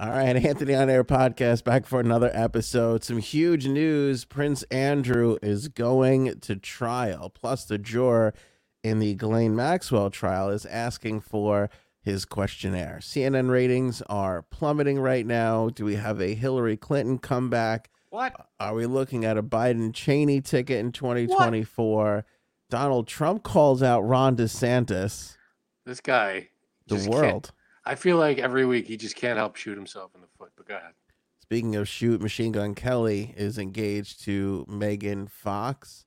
All right, Anthony on Air podcast back for another episode. Some huge news. Prince Andrew is going to trial. Plus, the juror in the Ghislaine Maxwell trial is asking for his questionnaire. CNN ratings are plummeting right now. Do we have a Hillary Clinton comeback? What? Are we looking at a Biden Cheney ticket in 2024? Donald Trump calls out Ron DeSantis. This guy. The just can't- world. I feel like every week he just can't help shoot himself in the foot. But go ahead. Speaking of shoot, Machine Gun Kelly is engaged to Megan Fox.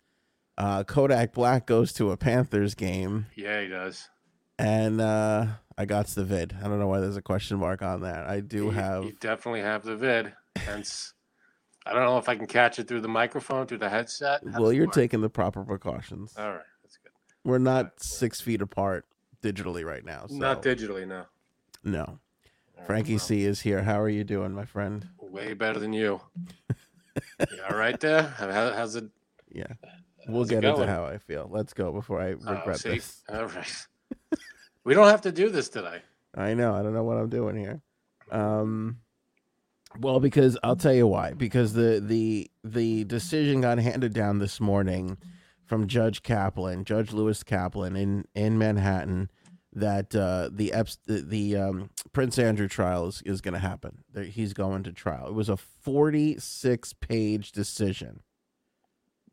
Uh, Kodak Black goes to a Panthers game, Yeah, he does. and uh, I got the vid. I don't know why there's a question mark on that. I do You- have. You definitely have the vid. Hence, I don't know if I can catch it through the microphone, through the headset. How Well, you're work? taking the proper precautions. All right, that's good. We're not six feet apart digitally right now. So Not digitally, no. No. Frankie well, C is here. How are you doing, my friend? Way better than you. you all right there? How, how's it? Yeah. We'll How's get into how I feel. Let's go before I Oh, regret see? this. All right. we don't have to do this today. I know. I don't know what I'm doing here. Um, well, because I'll tell you why. Because the the the decision got handed down this morning from Judge Kaplan, Judge Lewis Kaplan in in Manhattan, that uh, the Eps- the, the um, Prince Andrew trial is, is going to happen. That He's going to trial. It was a 46 page decision.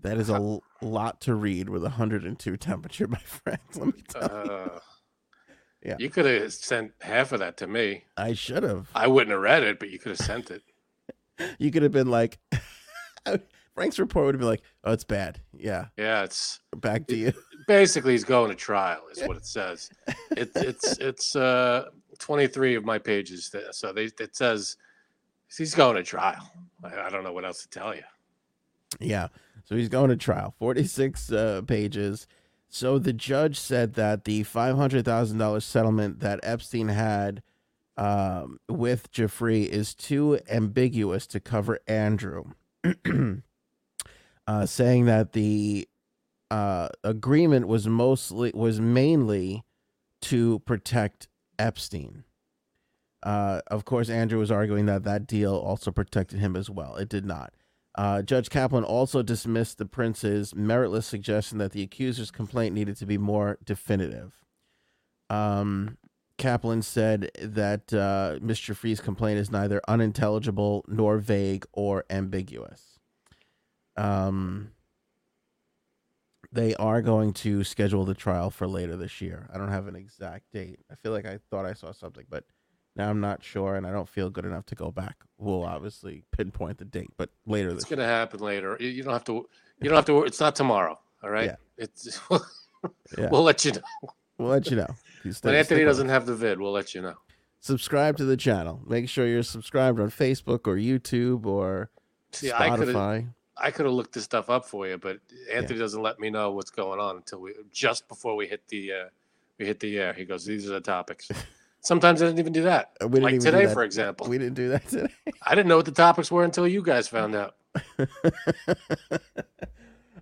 That is a lot to read with 102 temperature, my friend. Let me tell you. Uh, Yeah. You could have sent half of that to me. I should have. I wouldn't have read it, but you could have sent it. you could have been like Frank's report would have been like, "Oh, it's bad." Yeah, Yeah, it's back to you. basically he's going to trial, is what it says. It, it's it's uh 23 of my pages, so they it says he's going to trial. I, I don't know what else to tell you. Yeah, so he's going to trial. Forty-six uh, pages. So the judge said that the five hundred thousand dollars settlement that Epstein had um, with Giuffre is too ambiguous to cover Andrew, uh, saying that the uh, agreement was mostly was mainly to protect Epstein. Uh, of course, Andrew was arguing that that deal also protected him as well. It did not. Uh, Judge Kaplan also dismissed the prince's meritless suggestion that the accuser's complaint needed to be more definitive. Um, Kaplan said that uh, Mr. Free's complaint is neither unintelligible nor vague or ambiguous. Um, they are going to schedule the trial for later this year. I don't have an exact date. I feel like I thought I saw something, but now I'm not sure, and I don't feel good enough to go back. We'll obviously pinpoint the date, but later It's going to happen later. You, don't have to. You don't have to. It's not tomorrow. All right. Yeah. It's. Yeah. We'll let you know. We'll let you know. When Anthony doesn't have the vid, we'll let you know. subscribe to the channel. Make sure you're subscribed on Facebook or YouTube or See, I. Spotify. I could have looked this stuff up for you, but Anthony doesn't let me know what's going on until we just before we hit the uh, we hit the air. He goes, "These are the topics." Sometimes I didn't even do that. Uh, we didn't like today, that. for example, We didn't do that today. I didn't know what the topics were until you guys found out.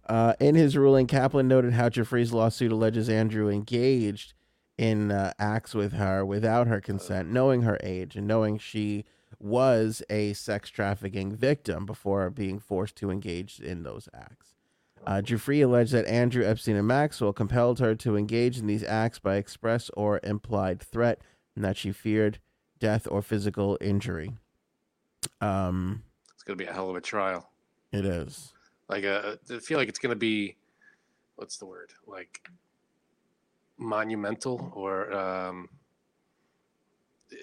uh, in his ruling, Kaplan noted how Giuffre's lawsuit alleges Andrew engaged in uh, acts with her without her consent, knowing her age and knowing she was a sex trafficking victim before being forced to engage in those acts. Uh, Giuffre alleged that Andrew Epstein and Maxwell compelled her to engage in these acts by express or implied threat, and that she feared death or physical injury. Um, It's gonna be a hell of a trial. it is. Like, uh, I feel like it's gonna be, what's the word? Like, monumental or um,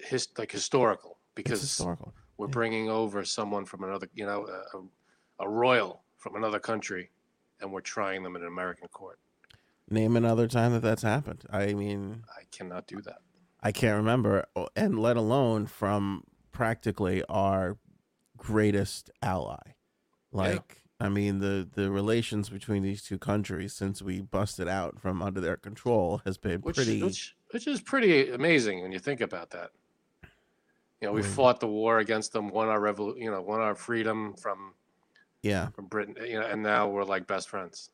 his like historical because historical. we're yeah. bringing over someone from another, you know, a, a, royal from another country, and we're trying them in an American court. Name another time that that's happened. I mean, I cannot do that. I can't remember, and let alone from practically our greatest ally. Like, I mean, the the relations between these two countries since we busted out from under their control has been Which, pretty. which, which is pretty amazing when you think about that. You know, we fought the war against them, won our revol- you know, won our freedom from yeah, from Britain, you know, and now we're like best friends.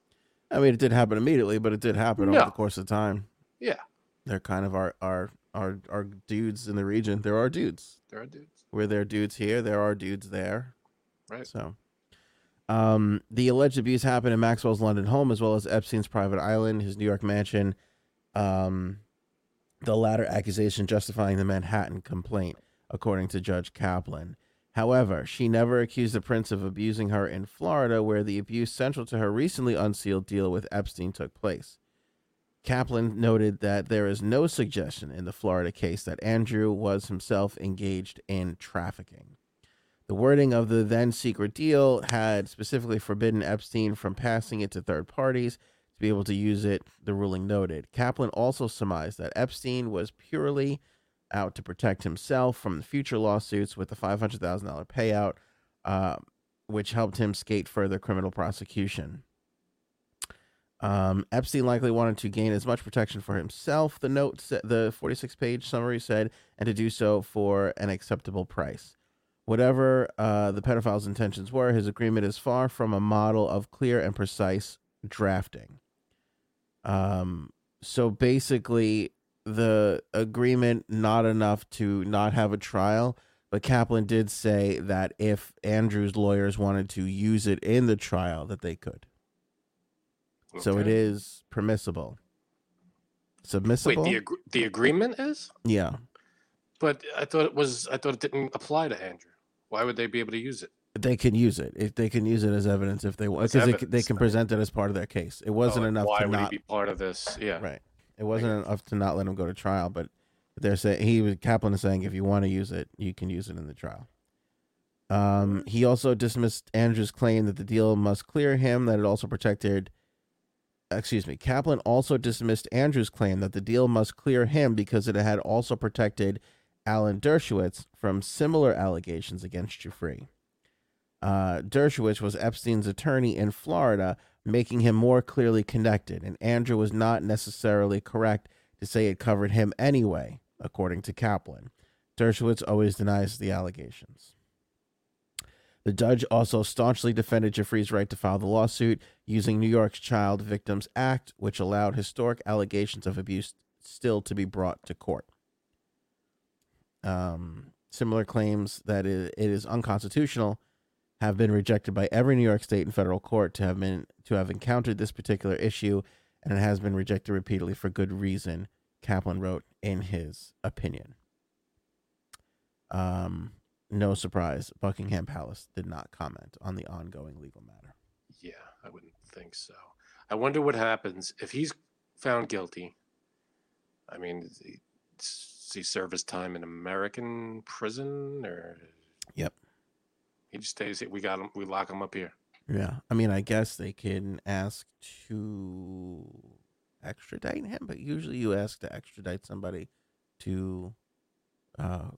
I mean, it didn't happen immediately, but it did happen over the course of time. Yeah. They're kind of our our are are dudes in the region. There are dudes. There are dudes. Where there are dudes here, there are dudes there. Right. So, um, the alleged abuse happened in Maxwell's London home as well as Epstein's private island, his New York mansion. Um, the latter accusation justifying the Manhattan complaint, according to Judge Kaplan. However, she never accused the prince of abusing her in Florida, where the abuse central to her recently unsealed deal with Epstein took place. Kaplan noted that there is no suggestion in the Florida case that Andrew was himself engaged in trafficking. The wording of the then secret deal had specifically forbidden Epstein from passing it to third parties to be able to use it, the ruling noted. Kaplan also surmised that Epstein was purely out to protect himself from the future lawsuits with the $500,000 payout, uh, which helped him skate further criminal prosecution. Um, Epstein likely wanted to gain as much protection for himself, the note, sa- the 46 page summary said, and to do so for an acceptable price. Whatever uh, the pedophile's intentions were, his agreement is far from a model of clear and precise drafting. Um, so basically, the agreement not enough to not have a trial, but Kaplan did say that if Andrew's lawyers wanted to use it in the trial, that they could. So it is permissible. Submissible? Wait, the ag- the agreement is? yeah. But I thought it was. I thought it didn't apply to Andrew. Why would they be able to use it? They can use it. If they can use it as evidence if they want, because they, they can present it as part of their case. It oh, wasn't Oh, enough Why to would not he be part of this? Yeah. right. It wasn't enough to not let him go to trial. But they're saying he was Kaplan is saying if you want to use it, you can use it in the trial. Um, he also dismissed Andrew's claim that the deal must clear him. That it also protected. Excuse me. Kaplan also dismissed Andrew's claim that the deal must clear him because it had also protected Alan Dershowitz from similar allegations against Giuffre. Uh, Dershowitz was Epstein's attorney in Florida, making him more clearly connected, and Andrew was not necessarily correct to say it covered him anyway, according to Kaplan. Dershowitz always denies the allegations. The judge also staunchly defended Giuffre's right to file the lawsuit using New York's Child Victims Act, which allowed historic allegations of abuse still to be brought to court. Um, similar claims that it, it is unconstitutional have been rejected by every New York state and federal court to have been to have encountered this particular issue, and it has been rejected repeatedly for good reason. Kaplan wrote in his opinion. Um, no surprise, Buckingham Palace did not comment on the ongoing legal matter. Yeah, I wouldn't think so. I wonder what happens if he's found guilty. I mean, does he, does he serve his time in American prison or? Yep. He just stays. We got him. We lock him up here. Yeah, I mean, I guess they can ask to extradite him, but usually you ask to extradite somebody to uh,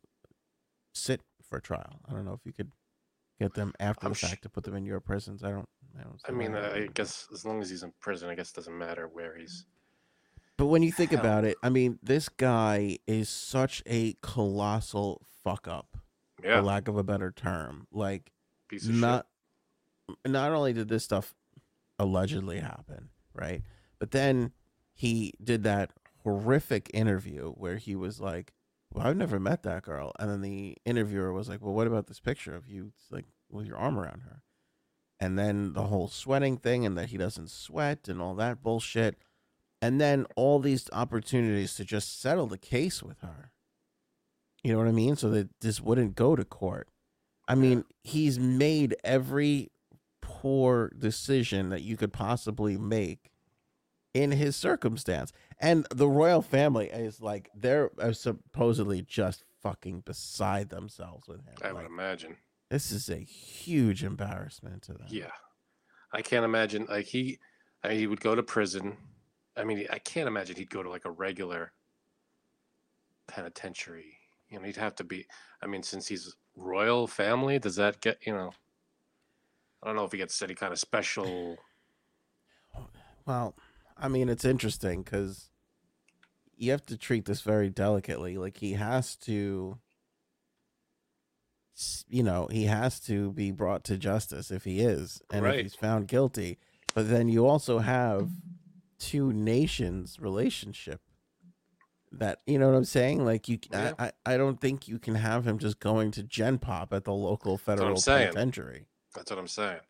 sit for trial. I don't know if you could get them after I'm the sh- fact to put them in your prisons. I don't. I don't. I mean. I guess as long as he's in prison, I guess it doesn't matter where he's. but when you think hell. about it, I mean, this guy is such a colossal fuck up, Yeah, for lack of a better term. Like, not not only did this stuff allegedly happen, right? But then he did that horrific interview where he was like, "Well, I've never met that girl," and then the interviewer was like, "Well, what about this picture of you, like, with your arm around her?" And then the whole sweating thing, and that he doesn't sweat, and all that bullshit, and then all these opportunities to just settle the case with her. You know what I mean? So that this wouldn't go to court. I mean, he's made every poor decision that you could possibly make in his circumstance. And the royal family is like they're uh, supposedly just fucking beside themselves with him. I would Like, imagine. this is a huge embarrassment to them. Yeah, I can't imagine like he. I mean, he would go to prison. I mean, I can't imagine he'd go to like a regular penitentiary. You know, he'd have to be. I mean, since he's royal family, does that get you know? I don't know if he gets any kind of special. Well, I mean, it's interesting because you have to treat this very delicately. Like he has to, you know, he has to be brought to justice if he is, and Right. if he's found guilty. But then you also have two nations relationship that you know what I'm saying? Like you, Yeah. I, I, don't think you can have him just going to Gen Pop at the local federal penitentiary. That's what I'm saying.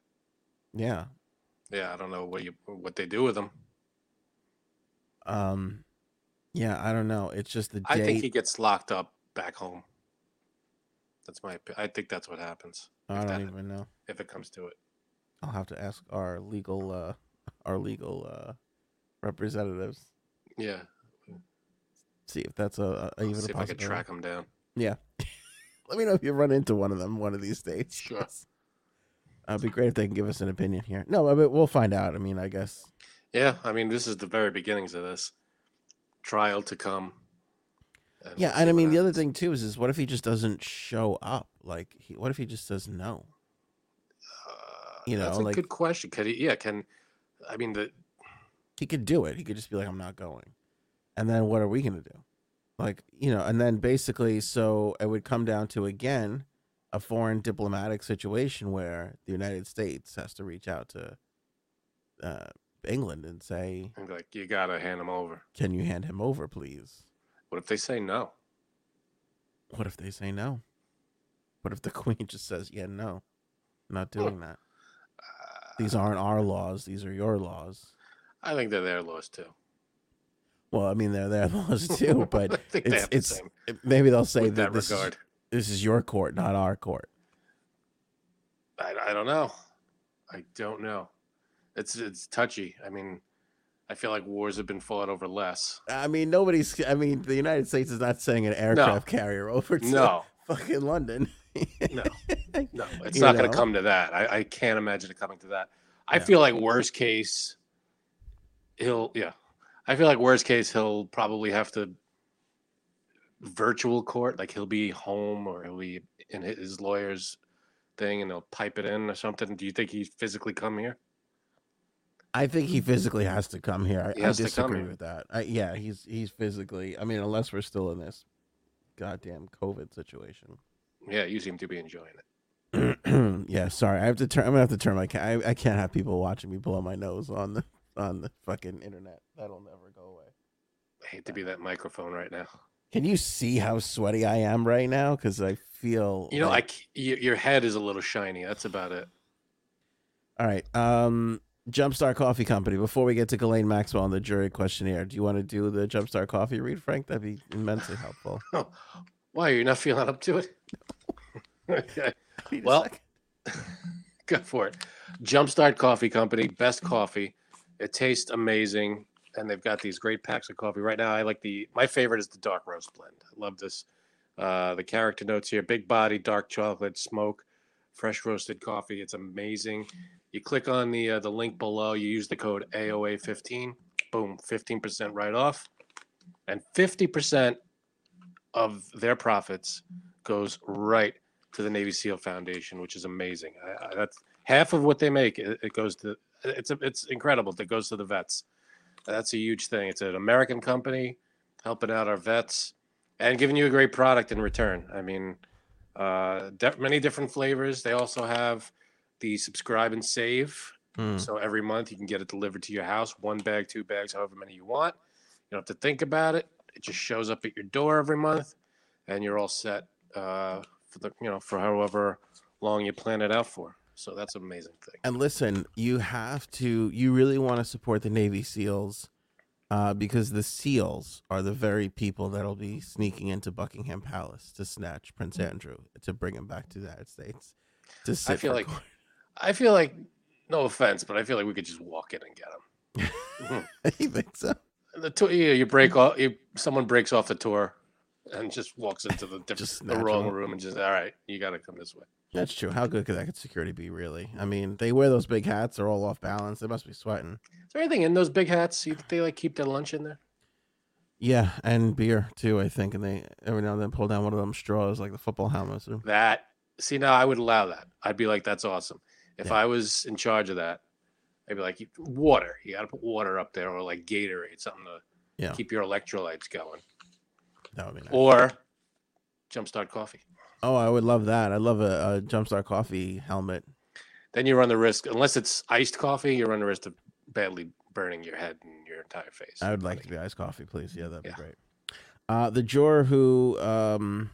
Yeah. Yeah, I don't know what you what they do with him. Um. Yeah, I don't know. It's just the I think he gets locked up back home. That's my. I think that's what happens I don't even know. if it comes to it. I'll have to ask our legal, uh, our legal uh, representatives Yeah, see if that's a, a even see a if I can track them down. Yeah. Let me know if you run into one of them one of these days. Sure. Uh, it'd be great if they can give us an opinion here. No, but we'll find out. I mean, I guess. Yeah, I mean, this is the very beginnings of this trial to come. and Yeah, and I mean what the other thing too is, is what if he just doesn't show up? Like, he, what if he just says no? Uh, you know, that's a like- good question. Could he? Yeah, can I mean the He could do it. He could just be like, "I'm not going," and then what are we gonna do? Like, you know, and then basically, so it would come down to again a foreign diplomatic situation where the United States has to reach out to uh, England and say, and like you gotta hand him over. "Can you hand him over, please?" What if they say no? What if they say no? What if the Queen just says, "Yeah, no, not doing that. Uh, These aren't our laws. These are your laws." I think they're their laws too. Well, I mean, they're their laws too, I but it's the it's same maybe they'll say that that this is, regard. this is your court, not our court. I, I don't know. I don't know. It's it's touchy. I mean, I feel like wars have been fought over less. I mean, nobody's. I mean, the United States is not sending an aircraft carrier over to No, fucking London. no, no. It's You not going to come to that. I, I can't imagine it coming to that. I Yeah. feel like worst case, he'll yeah. I feel like worst case he'll probably have to virtual court. Like he'll be home or he'll be in his lawyer's thing, and they'll pipe it in or something. Do you think he physically come here? I think he physically has to come here. He I, I to come disagree with that. I, yeah, he's he's physically. I mean, unless we're still in this goddamn COVID situation. Yeah, you seem to be enjoying it. yeah, sorry. I have to turn. I'm gonna have to turn my. Ca- I, I can't have people watching me blow my nose on the on the fucking internet. That'll never go away. I hate to be that microphone right now. Can you see how sweaty I am right now? Because I feel. You know, like- y- your head is a little shiny. That's about it. All right. Um, Jumpstart Coffee Company. Before we get to Ghislaine Maxwell and the jury questionnaire, do you want to do the Jumpstart Coffee read, Frank? That'd be immensely helpful. Why are you're not feeling up to it? okay, Well, go for it. Jumpstart Coffee Company, best coffee. It tastes amazing, and they've got these great packs of coffee right now. I like the my favorite is the dark roast blend. I love this. Uh, the character notes here: big body, dark chocolate, smoke, fresh roasted coffee. It's amazing. You click on the uh, the link below. You use the code AOA15. Boom, 15% right off, and 50% of their profits goes right to the Navy SEAL Foundation, which is amazing. I, I, that's half of what they make. It, it goes to it's a, it's incredible. That goes to the vets. That's a huge thing. It's an American company helping out our vets and giving you a great product in return. I mean, uh, de- many different flavors. They also have the subscribe and save. Hmm. So every month you can get it delivered to your house, one bag, two bags, however many you want. You don't have to think about it. It just shows up at your door every month, and you're all set uh, for the you know for however long you plan it out for. So that's an amazing thing. And listen, you have to. You really want to support the Navy SEALs, uh, because the SEALs are the very people that'll be sneaking into Buckingham Palace to snatch Prince Andrew to bring him back to the United States. To sit feel like- court. I feel like, no offense, but I feel like we could just walk in and get them. you think so? The tour, yeah, you break off. You, someone breaks off the tour, and just walks into the Just different, the wrong room and just all right, you got to come this way. That's true. How good could that security be, really? I mean, they wear those big hats; they're all off balance. They must be sweating. Is there anything in those big hats? You think they like keep their lunch in there? Yeah, and beer too. I think, and they every now and then pull down one of them straws, like the football helmets. Or, That see now I would allow that. I'd be like, that's awesome. If Yeah. I was in charge of that, I'd be like, water. You got to put water up there, or like Gatorade, something to Yeah. keep your electrolytes going, that would be nice. or Jumpstart Coffee. Oh, I would love that. I love a, a Jumpstart Coffee helmet. Then you run the risk, unless it's iced coffee, you run the risk of badly burning your head and your entire face. I would like to be iced coffee, please. Yeah, that'd Yeah. be great. Uh, the juror who um,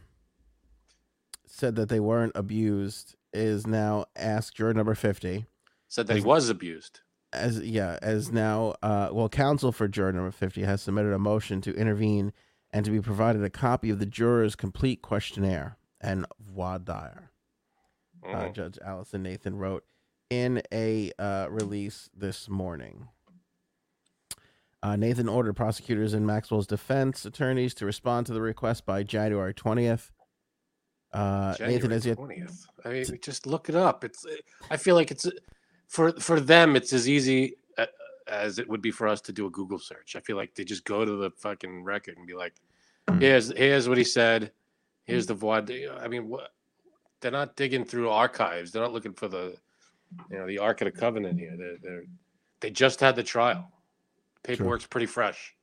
said that they weren't abused is now asked juror number 50 Said that he was abused. as yeah as now uh, well counsel for juror number 50 has submitted a motion to intervene and to be provided a copy of the juror's complete questionnaire and voir dire uh, Mhm. judge alison nathan wrote in a uh, release this morning uh, nathan ordered prosecutors in maxwell's defense attorneys to respond to the request by january 20th uh, nathan has yet 20th. I mean, just look it up. It's. I feel like it's for for them. It's as easy as it would be for us to do a Google search. I feel like they just go to the fucking record and be like, "Here's here's what he said. Here's the voir." I mean, what? They're not digging through archives. They're not looking for the, you know, the Ark of the Covenant here. They're, they're they just had the trial. Paperwork's pretty fresh.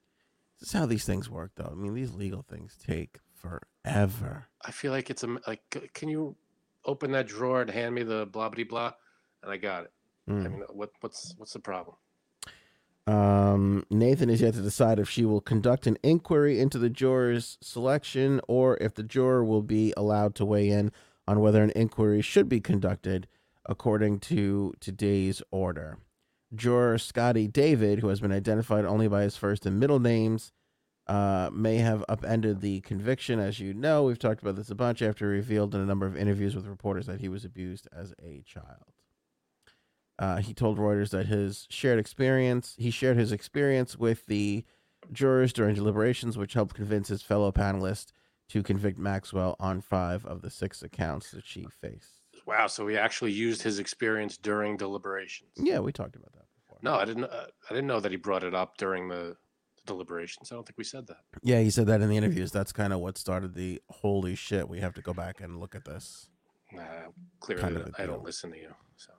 this is how these things work though i mean these legal things take forever I feel like it's a like. Can you open that drawer and hand me the blah blah blah? And I got it. I Mm. mean, what what's what's the problem? Um, Nathan is yet to decide if she will conduct an inquiry into the juror's selection or if the juror will be allowed to weigh in on whether an inquiry should be conducted according to today's order. Juror Scotty David, who has been identified only by his first and middle names, uh, may have upended the conviction. As you know, we've talked about this a bunch after he revealed in a number of interviews with reporters that he was abused as a child. Uh, he told Reuters that his shared experience, he shared his experience with the jurors during deliberations, which helped convince his fellow panelists to convict Maxwell on five of the six accounts that she faced. Wow, so he actually used his experience during deliberations. Yeah, we talked about that before. No, I didn't. Uh, I didn't know that he brought it up during the deliberations. I don't think we said that. Yeah, he said that in the interviews. That's kind of what started the holy shit. We have to go back and look at this. Nah, clearly, Kind of I don't listen to you. So,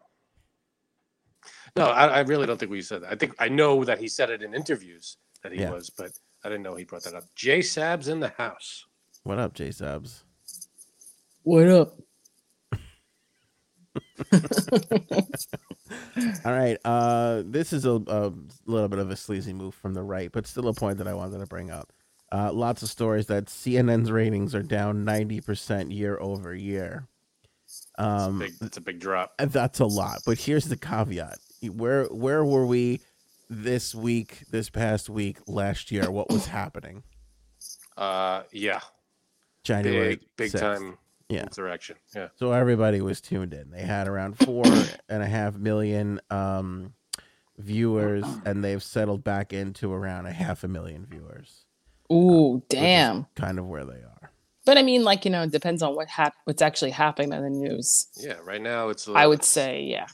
no, I, I really don't think we said that. I think I know that he said it in interviews that he Yeah. was, but I didn't know he brought that up. Jay Sab's in the house. What up, J Sabs? What up? All right. Uh, this is a, a little bit of a sleazy move from the right, but still a point that I wanted to bring up. Uh, lots of stories that CNN's ratings are down 90% year over year. It's, Um, a big, it's a big drop. that's a lot, but here's the caveat. Where where were we this week, this past week, last year? What was happening? Uh, yeah, January big, big 6th. time Yeah. insurrection. Yeah, So everybody was tuned in. They had around four and a half million um, viewers, and they've settled back into around a half a million viewers. Ooh, damn. Kind of where they are. But I mean, like you know, it depends on what hap- what's actually happening in the news. yeah. Right now, it's. I uh, would say, yeah.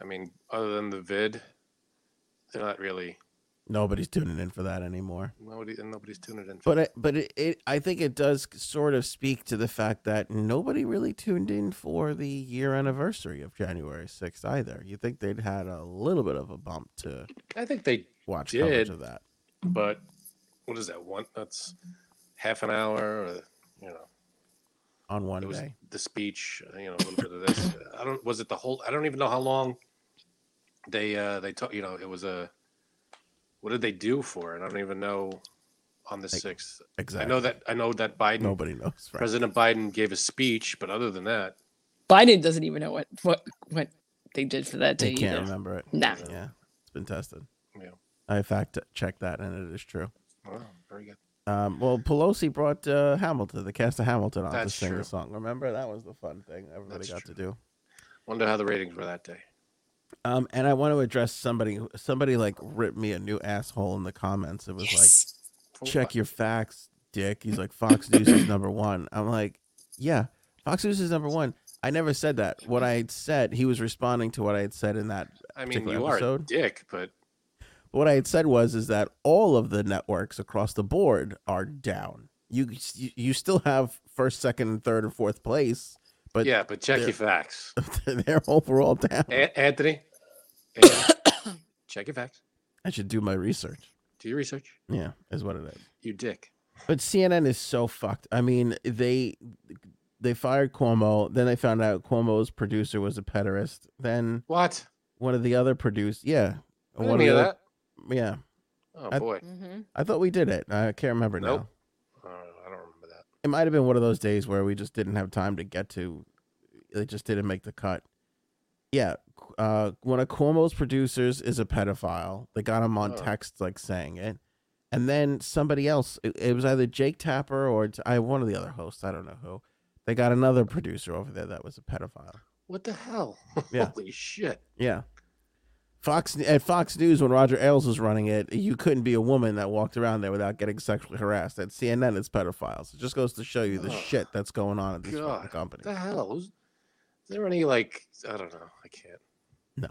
I mean, other than the vid, they're not really Nobody's tuning in for that anymore. nobody and nobody's tuning in. But it, but it, it, I think it does sort of speak to the fact that nobody really tuned in for the year anniversary of January sixth either. You think they'd had a little bit of a bump to I think they, watch Did. coverage of that. but what is that? One that's half an hour, or you know, on one it was day. the speech. uh, You know, a little bit of this. I don't. Was it the whole? I don't even know how long they uh they talk. You know, it was a. What did they do for it? I don't even know. On the Like, sixth, Exactly. I know that I know that Biden, nobody knows. Right? President Biden gave a speech, but other than that, Biden doesn't even know what what what they did for that They day can't either. remember it. Nah. Yeah, it's been tested. Yeah. I fact checked that, and it is true. oh, very good. Um, well, Pelosi brought uh, Hamilton, the cast of Hamilton, on to sing true. the song. Remember that was the fun thing everybody That's got true. to do. Wonder how the ratings were that day. Um, and I want to address somebody. Somebody like ripped me a new asshole in the comments. It was Yes. Like, check your facts, dick. He's like, Fox News is number one. I'm like, yeah, Fox News is number one. I never said that. What I had said, he was responding to what I had said in that. I mean, you are a dick, but What I had said was is that all of the networks across the board are down. You you, still have first, second, and third, and fourth place, but yeah, but check your facts. they're overall down. A- Anthony, Anthony, check your facts. I should do my research. Do your research. Yeah, is what it is. You dick. But CNN is so fucked. I mean, they they fired Cuomo. Then they found out Cuomo's producer was a pederast. Then What? one of the other produced, yeah, one of the, that. Yeah. Oh I- boy. hmm I thought we did it. I can't remember Nope. now. All it might have been one of those days where we just didn't have time to get to. It just didn't make the cut. Yeah, uh, one of Cuomo's producers is a pedophile. They got him on Oh. text like saying it, and then somebody else. It, it was either Jake Tapper or t- I one of the other hosts. I don't know who. They got another producer over there that was a pedophile. What the hell? Yeah. Holy shit. Yeah. Fox at Fox News when Roger Ailes was running it, you couldn't be a woman that walked around there without getting sexually harassed. At CNN, it's pedophiles. It just goes to show you the Ugh. shit that's going on at these God. What companies. the hell? Is there any like I don't know. I can't. No.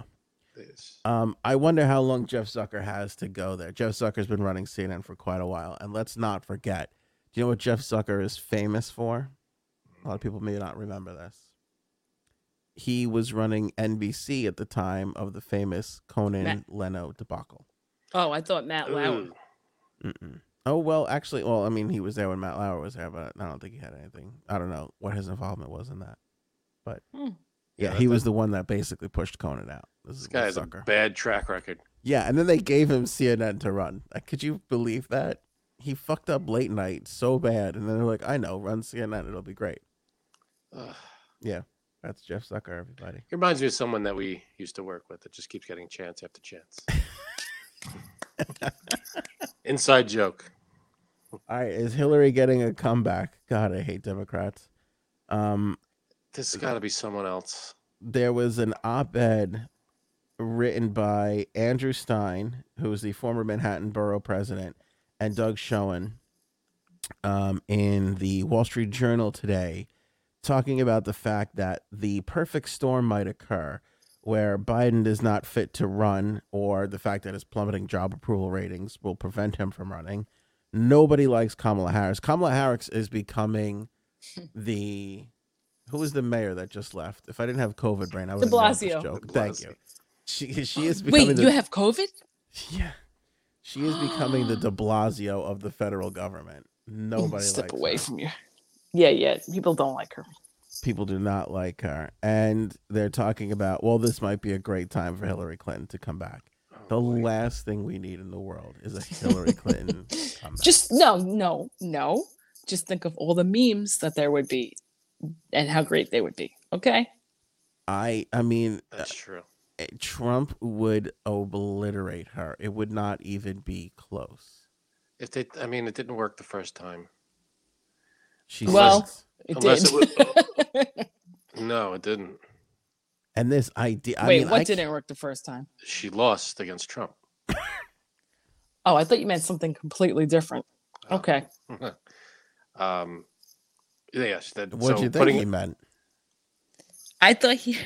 It's- Um, I wonder how long Jeff Zucker has to go there. Jeff Zucker's been running CNN for quite a while, and let's not forget. Do you know what Jeff Zucker is famous for? A lot of people may not remember this. He was running NBC at the time of the famous Conan Matt- Leno debacle. Oh, I thought Matt Lauer. Mm-mm. Oh well, actually, well, I mean, he was there when Matt Lauer was there, but I don't think he had anything. I don't know what his involvement was in that, but Hmm. yeah, Yeah, he that- was the one that basically pushed Conan out. This, This is guy has a bad track record. Yeah, and then they gave him CNN to run. Like, could you believe that? He fucked up late night so bad, and then they're like, "I know, run CNN, it'll be great." Ugh. That's Jeff Zucker, everybody. He reminds me of someone that we used to work with that just keeps getting chance after chance. Inside joke. All right, is Hillary getting a comeback? God, I hate Democrats. Um, This has got to be someone else. there was an op-ed written by Andrew Stein, who was the former Manhattan Borough president, and Doug Schoen um, in the Wall Street Journal today, talking about the fact that the perfect storm might occur where Biden is not fit to run, or the fact that his plummeting job approval ratings will prevent him from running. Nobody likes Kamala Harris. Kamala Harris is becoming the who was the mayor that just left? If I didn't have COVID brain, I would De this Blasio. joke. De Thank you. She she is becoming Wait, the, you have COVID? yeah. She is becoming the De Blasio of the federal government. Nobody Step likes away her. from you. Yeah, yeah. People don't like her. People do not like her, and they're talking about. Well, this might be a great time for Hillary Clinton to come back. The Oh, boy. last thing we need in the world is a Hillary Clinton comeback. Just no, no, no. Just think of all the memes that there would be and how great they would be. Okay. I I mean, That's true. uh, Trump would obliterate her. It would not even be close. If they, I mean, it didn't work the first time. She Well, sucks. It Unless did. it No, it didn't. and this idea. I Wait, mean, what I didn't work the first time? She lost against Trump. Oh, I thought you meant something completely different. Oh. Okay. um, yes. That, What so you think putting, he meant? I thought he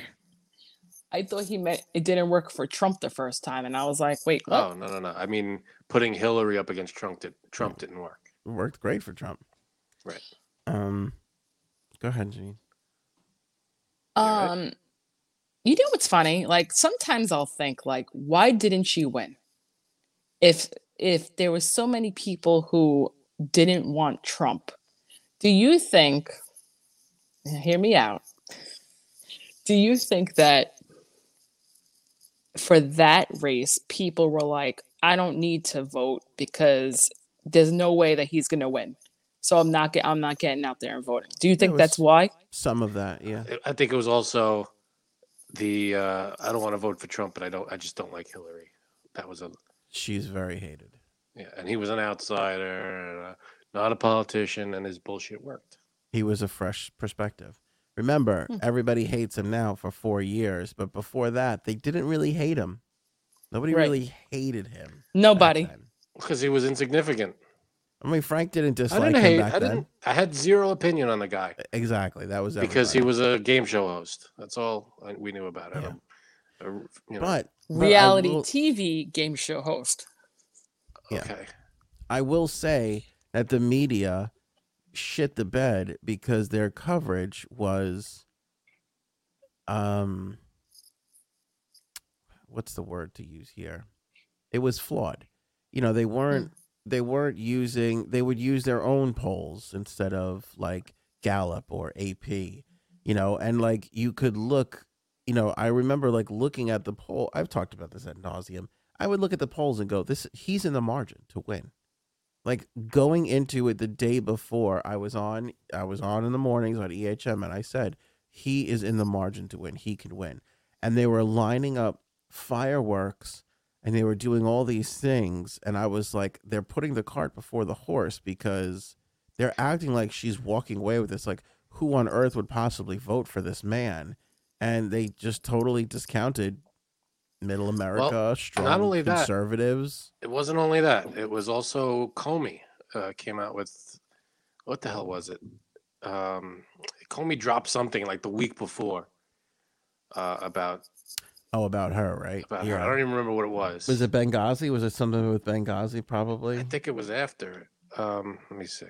I thought he meant it didn't work for Trump the first time. And I was like, wait, what? Oh no, no, no. I mean, putting Hillary up against Trump did Trump didn't work. It worked great for Trump. Right. Um, go ahead, Gene. Um, you know what's funny? Like sometimes I'll think, like, why didn't she win? If if there was so many people who didn't want Trump, do you think? Hear me out. Do you think that for that race, people were like, I don't need to vote because there's no way that he's gonna win. So I'm not get, I'm not getting out there and voting. Do you think that's why? Some of that, yeah. I think it was also the uh, I don't want to vote for Trump, but I don't. I just don't like Hillary. That was a She's very hated. yeah, and he was an outsider, uh, not a politician, and his bullshit worked. He was a fresh perspective. Remember, Hmm. everybody hates him now for four years, but before that, they didn't really hate him. Nobody Right. really hated him. Nobody. Because he was insignificant. I mean, Frank didn't I dislike didn't him hate. back I then. didn't. I had zero opinion on the guy Exactly. That was because he was a game show host. That's all I, we knew about him. Yeah. A- you know, But, but reality will- TV game show host. yeah. okay. I will say that the media shit the bed because their coverage was um what's the word to use here? It was flawed. You know, they weren't they weren't using they would use their own polls instead of like Gallup or AP, you know, and like you could look, you know, I remember like looking at the poll. I've talked about this at nauseum. I would look at the polls and go, "This he's in the margin to win." like going into it the day before I was on I was on in the mornings on EHM and I said he is in the margin to win. He can win. And they were lining up fireworks and they were doing all these things and I was like they're putting the cart before the horse because they're acting like she's walking away with this like who on earth would possibly vote for this man? And they just totally discounted middle America, strong not only that- conservatives. It wasn't only that. It was also Comey uh, came out with what the hell was it? Um, Comey dropped something like the week before uh, about Oh, about her, right? about her. I don't even remember what it was. Was it Benghazi? Was it something with Benghazi? Probably. I think it was after. Um, let me see.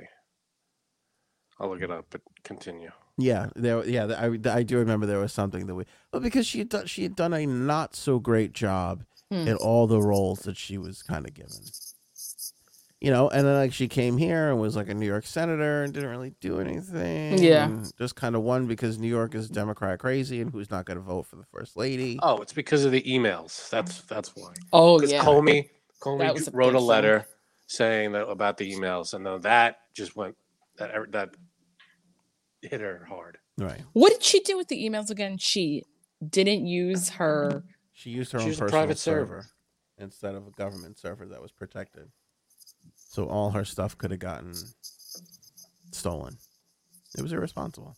I'll look it up, but continue. Yeah, there. Yeah, I, I do remember there was something that we. Well, because she had done, she had done a not so great job Hmm. in all the roles that she was kind of given. You know, and then like she came here and was like a New York senator and didn't really do anything. Yeah. just kind of won because New York is Democrat crazy and who's not going to vote for the first lady. Oh, it's because of the emails. That's that's why. Oh Because yeah. Comey Comey a wrote big a thing. letter saying that about the emails, and then that just went that that hit her hard. Right. What did she do with the emails again? She didn't use her. She used her She own used personal private server. server instead of a government server that was protected. So all her stuff could have gotten stolen. It was irresponsible.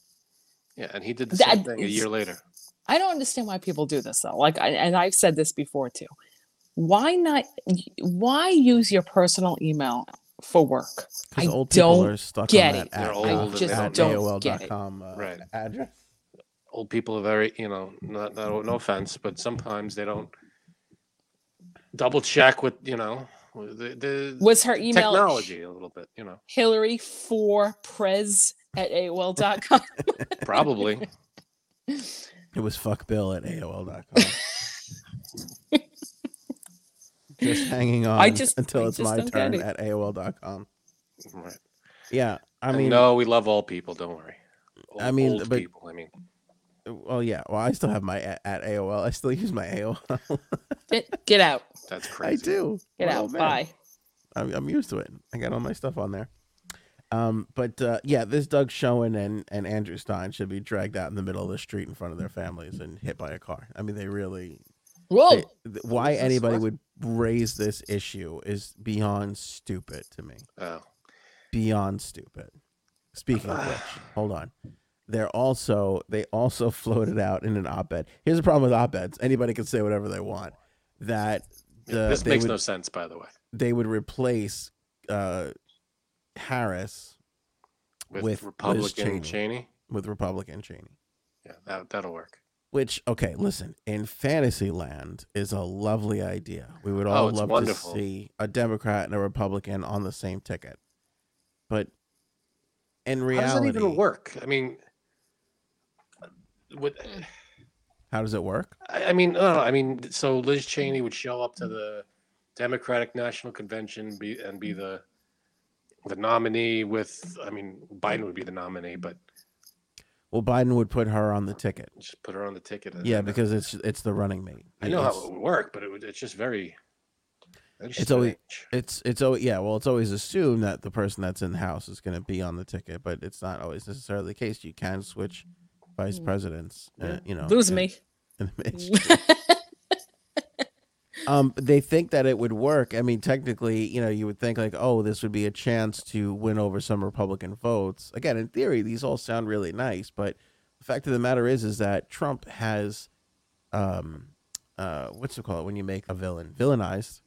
Yeah, and he did the That same thing a year later. I don't understand why people do this though. Like, I, and I've said this before too. Why not? Why use your personal email for work? Because I old people don't are stuck get on that it. They're at, old I just don't don't know. get it. AOL.com uh, Right. address. Old people are very, you know, not, no, no offense, but sometimes they don't double check with, you know, with the, the Was her email technology a little bit, you know, Hillary for Prez at AOL.com? probably. It was fuck Bill at AOL.com. just hanging on I just- until I it's just my turn it. at AOL.com. right. Yeah. I I mean, mean, no, we love all people. Don't worry. I mean, old but- people. I mean, well, yeah. Well, I still have my at, at AOL. I still use my AOL. get, get out. that's crazy. I do. Get I'm out. old man. Bye. I'm, I'm used to it. I got all my stuff on there. Um, but uh, yeah, this Doug Schoen and, and Andrew Stein should be dragged out in the middle of the street in front of their families and hit by a car. I mean, they really. Whoa. they- th- why anybody would raise this issue is beyond stupid to me. Oh, Beyond stupid. Speaking of which, hold on. They're also they also floated out in an op-ed. Here's the problem with op-eds: anybody can say whatever they want. That the, this makes would, no sense, by the way. they would replace uh, Harris With, with Republican Cheney. Cheney. with Republican Cheney. Yeah, that that'll work. Which, okay, listen, in Fantasyland is a lovely idea. We would Oh, all it's love wonderful. to see a Democrat and a Republican on the same ticket. But in How reality, does that even work? I mean, with, how does it work? I I mean, no, I mean, so Liz Cheney would show up to the Democratic National Convention be, and be the the nominee with. I mean, Biden would be the nominee, but Well, Biden would put her on the ticket. just put her on the ticket. and Yeah, uh, because it's it's the running mate. I know It's- how it would work, but it would, it's just very. It's always- It's it's oh yeah, well it's always assumed that the person that's in the house is going to be on the ticket, but it's not always necessarily the case. You can switch vice presidents, uh, you know. Lose in- me. in the um, they think that it would work. I mean, technically, you know, you would think like, oh, this would be a chance to win over some Republican votes. Again, in theory, these all sound really nice, but the fact of the matter is, is that Trump has, um, uh, what's it called when you make a villain villainized?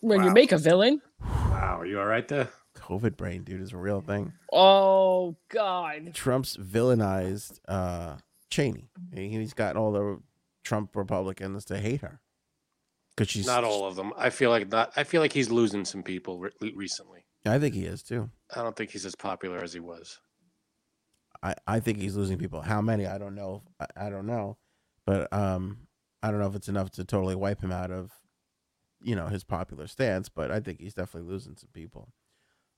when you make a villain. Wow, are you all right there? COVID brain, dude, is a real thing. Oh God. Trump's villainized uh, Cheney. He- He's got all the Trump Republicans to hate her because she's Not all of them. I feel like not. I feel like he's losing some people re- recently. I think he is too. I don't think he's as popular as he was. I, I think he's losing people. How many? I don't know. I, I don't know, but um, I don't know if it's enough to totally wipe him out of, you know, his popular stance. But I think he's definitely losing some people.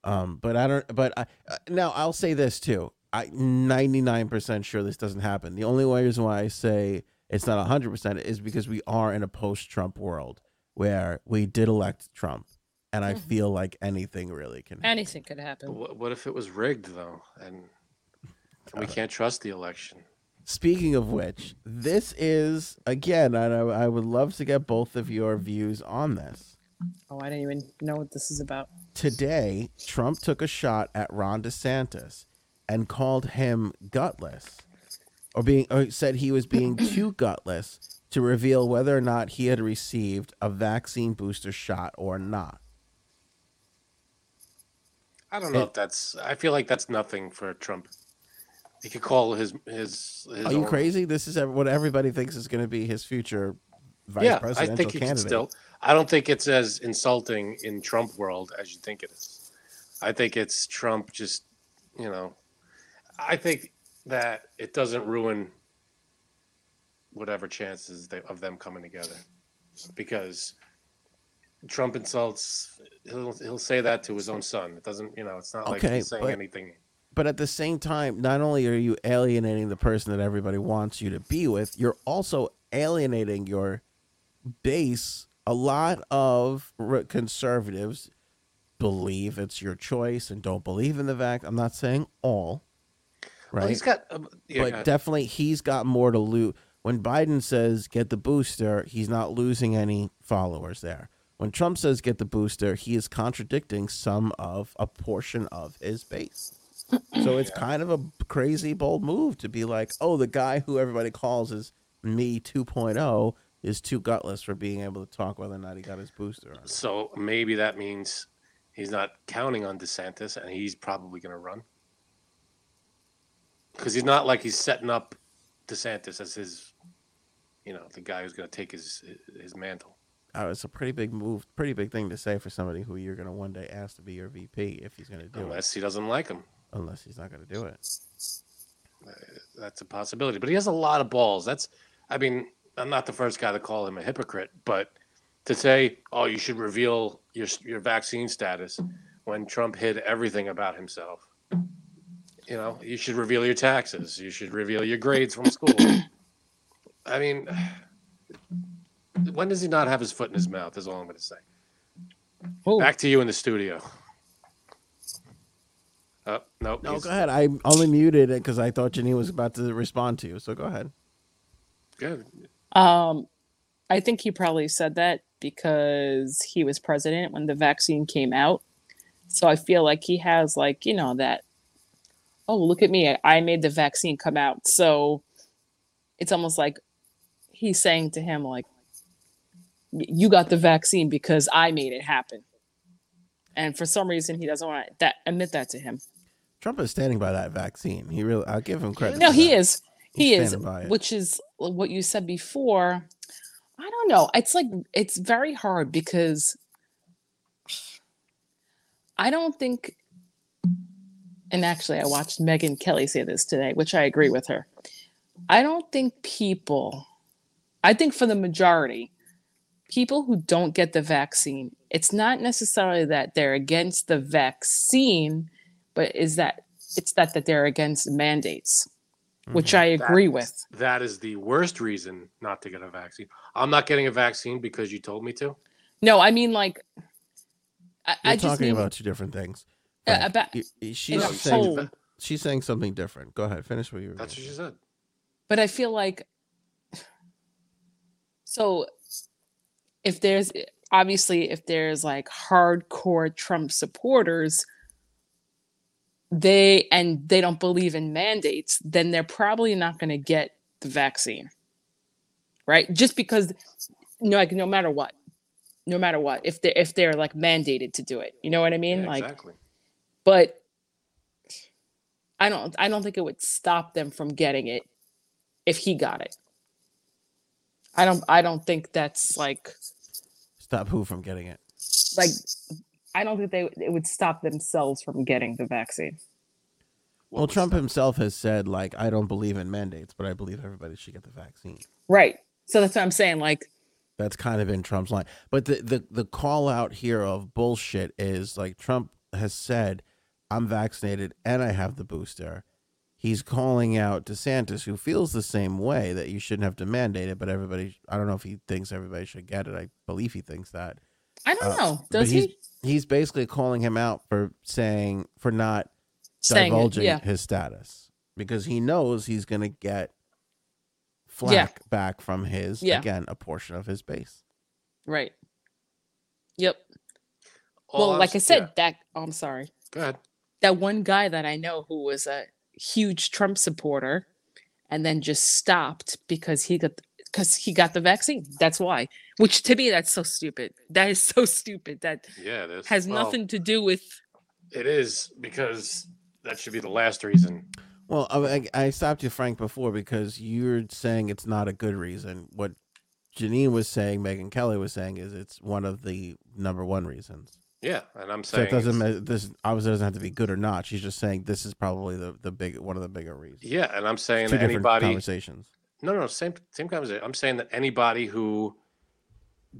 Um, but I don't. But I uh, now I'll say this too. I ninety nine percent sure this doesn't happen. The only reason why I say it's not hundred percent is because we are in a post Trump world where we did elect Trump, and I Mhm. feel like anything really can. happen. Anything could happen. What, what if it was rigged though, and we can't trust the election? Speaking of which, this is again, and I, I would love to get both of your views on this. Oh, I didn't even know what this is about. Today, Trump took a shot at Ron DeSantis and called him gutless, or being, or said he was being too gutless to reveal whether or not he had received a vaccine booster shot or not. I don't know It- if that's. I feel like that's nothing for Trump. He could call his his. his Are you own- crazy? This is what everybody thinks is going to be his future vice yeah, I think candidate. still. I don't think it's as insulting in Trump world as you think it is. I think it's Trump just, you know, I think that it doesn't ruin whatever chances they, of them coming together, because Trump insults. He'll he'll say that to his own son. It doesn't, you know, it's not like Okay, he's saying but- anything. but at the same time, not only are you alienating the person that everybody wants you to be with, you're also alienating your base. A lot of conservatives believe it's your choice and don't believe in the vac. I'm not saying all, right? Well, he's got. Um, yeah, but go ahead. definitely he's got more to lose. When Biden says get the booster, he's not losing any followers there. When Trump says get the booster, he is contradicting some of a portion of his base. So it's kind of a crazy bold move to be like, oh, the guy who everybody calls is me 2.0 is too gutless for being able to talk whether or not he got his booster. So maybe that means he's not counting on DeSantis, and he's probably going to run because he's not like he's setting up DeSantis as his, you know, the guy who's going to take his his mantle. Oh, it's a pretty big move, pretty big thing to say for somebody who you're going to one day ask to be your VP if he's going to do it, Unless he doesn't like him, unless he's not going to do it. that's a possibility. But he has a lot of balls. That's, I mean, I'm not the first guy to call him a hypocrite, but to say, oh, you should reveal your your vaccine status when Trump hid everything about himself. You know, you should reveal your taxes. You should reveal your grades from school. I mean, when does he not have his foot in his mouth? Is all I'm going to say. Oh, Back to you in the studio. Oh, nope. No, he's- go ahead. I only muted it because I thought Janine was about to respond to you. So go ahead. Good. Um, I think he probably said that because he was president when the vaccine came out. So I feel like he has like, you know, that oh, look at me. I, made the vaccine come out. So it's almost like he's saying to him like you got the vaccine because I made it happen. And for some reason he doesn't want to that admit that to him. Trump is standing by that vaccine. He really, I'll give him credit. No, he that. is. He is, standing by it. which is uh, what you said before. I don't know. It's like it's very hard because I don't think and actually I watched Megyn Kelly say this today, which I agree with her. I don't think people I think for the majority, people who don't get the vaccine, it's not necessarily that they're against the vaccine, but is that it's that that they're against mandates, which Mhm. I agree That with. is- That is the worst reason not to get a vaccine. I'm not getting a vaccine because you told me to. No, I mean like I, You're I just talking mean about two different things. uh, Frank, about you- you- in she's No, saying whole. she's saying something different. Go ahead, finish what you were. That's what she said. but I feel like so if there's obviously if there's like hardcore Trump supporters they and they don't believe in mandates then they're probably not going to get the vaccine right just because no like no matter what no matter what if they if they're like mandated to do it you know what i mean Yeah, like exactly. but I don't I don't think it would stop them from getting it if he got it. I don't I don't think that's like Stop who from getting it? like I don't think they it would stop themselves from getting the vaccine. What Well, Trump that? himself has said like I don't believe in mandates, but I believe everybody should get the vaccine. Right. So that's what I'm saying like That's kind of in Trump's line. But the the the call out here of bullshit is like Trump has said, "I'm vaccinated and I have the booster." He's calling out DeSantis, who feels the same way that you shouldn't have to mandate it, but everybody. I don't know if he thinks everybody should get it. I believe he thinks that. I don't Uh, know. Does he? He's basically calling him out for saying for not Saying it, divulging yeah. his status because he knows he's going to get flack back from his Yeah. again a portion of his base. Right. Yep. All well, I'm like I said, yeah, that oh, I'm sorry. go ahead. That one guy that I know who was a huge Trump supporter and then just stopped because he got because he got the vaccine. That's why. Which to me that's so stupid. That is so stupid. That Yeah, it is. has Well, nothing to do with It is because that should be the last reason. Well, I, I I stopped you, Frank, before because you're saying it's not a good reason. What Janine was saying, Megyn Kelly was saying, is it's one of the number one reasons. Yeah, and I'm So saying it doesn't ma- this obviously doesn't have to be good or not. She's just saying this is probably the the big one of the bigger reasons. Yeah, and I'm saying Two that different anybody conversations. No, no, same same conversation. I'm saying that anybody who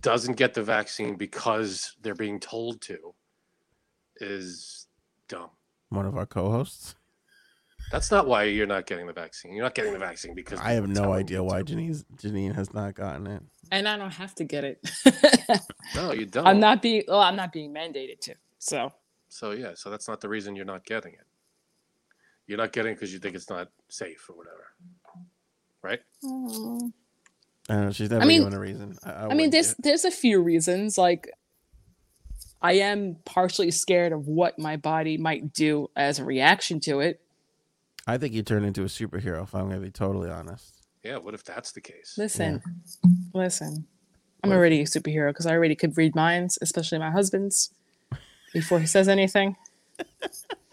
doesn't get the vaccine because they're being told to is dumb. One of our co-hosts. That's not why you're not getting the vaccine. You're not getting the vaccine because I have no idea why to. Janine's, Janine has not gotten it. and I don't have to get it. No, you don't. I'm not being well, I'm not being mandated to. So So yeah, so that's not the reason you're not getting it. You're not getting it because you think it's not safe or whatever, right? I don't know. She's never mean- given a reason. I, I, I mean, there's get- there's a few reasons. Like, I am partially scared of what my body might do as a reaction to it. I think you turn into a superhero. If I'm going to be totally honest. Yeah. What if that's the case? Listen, listen. I'm What already a superhero because I already could read minds, especially my husband's, before he says anything.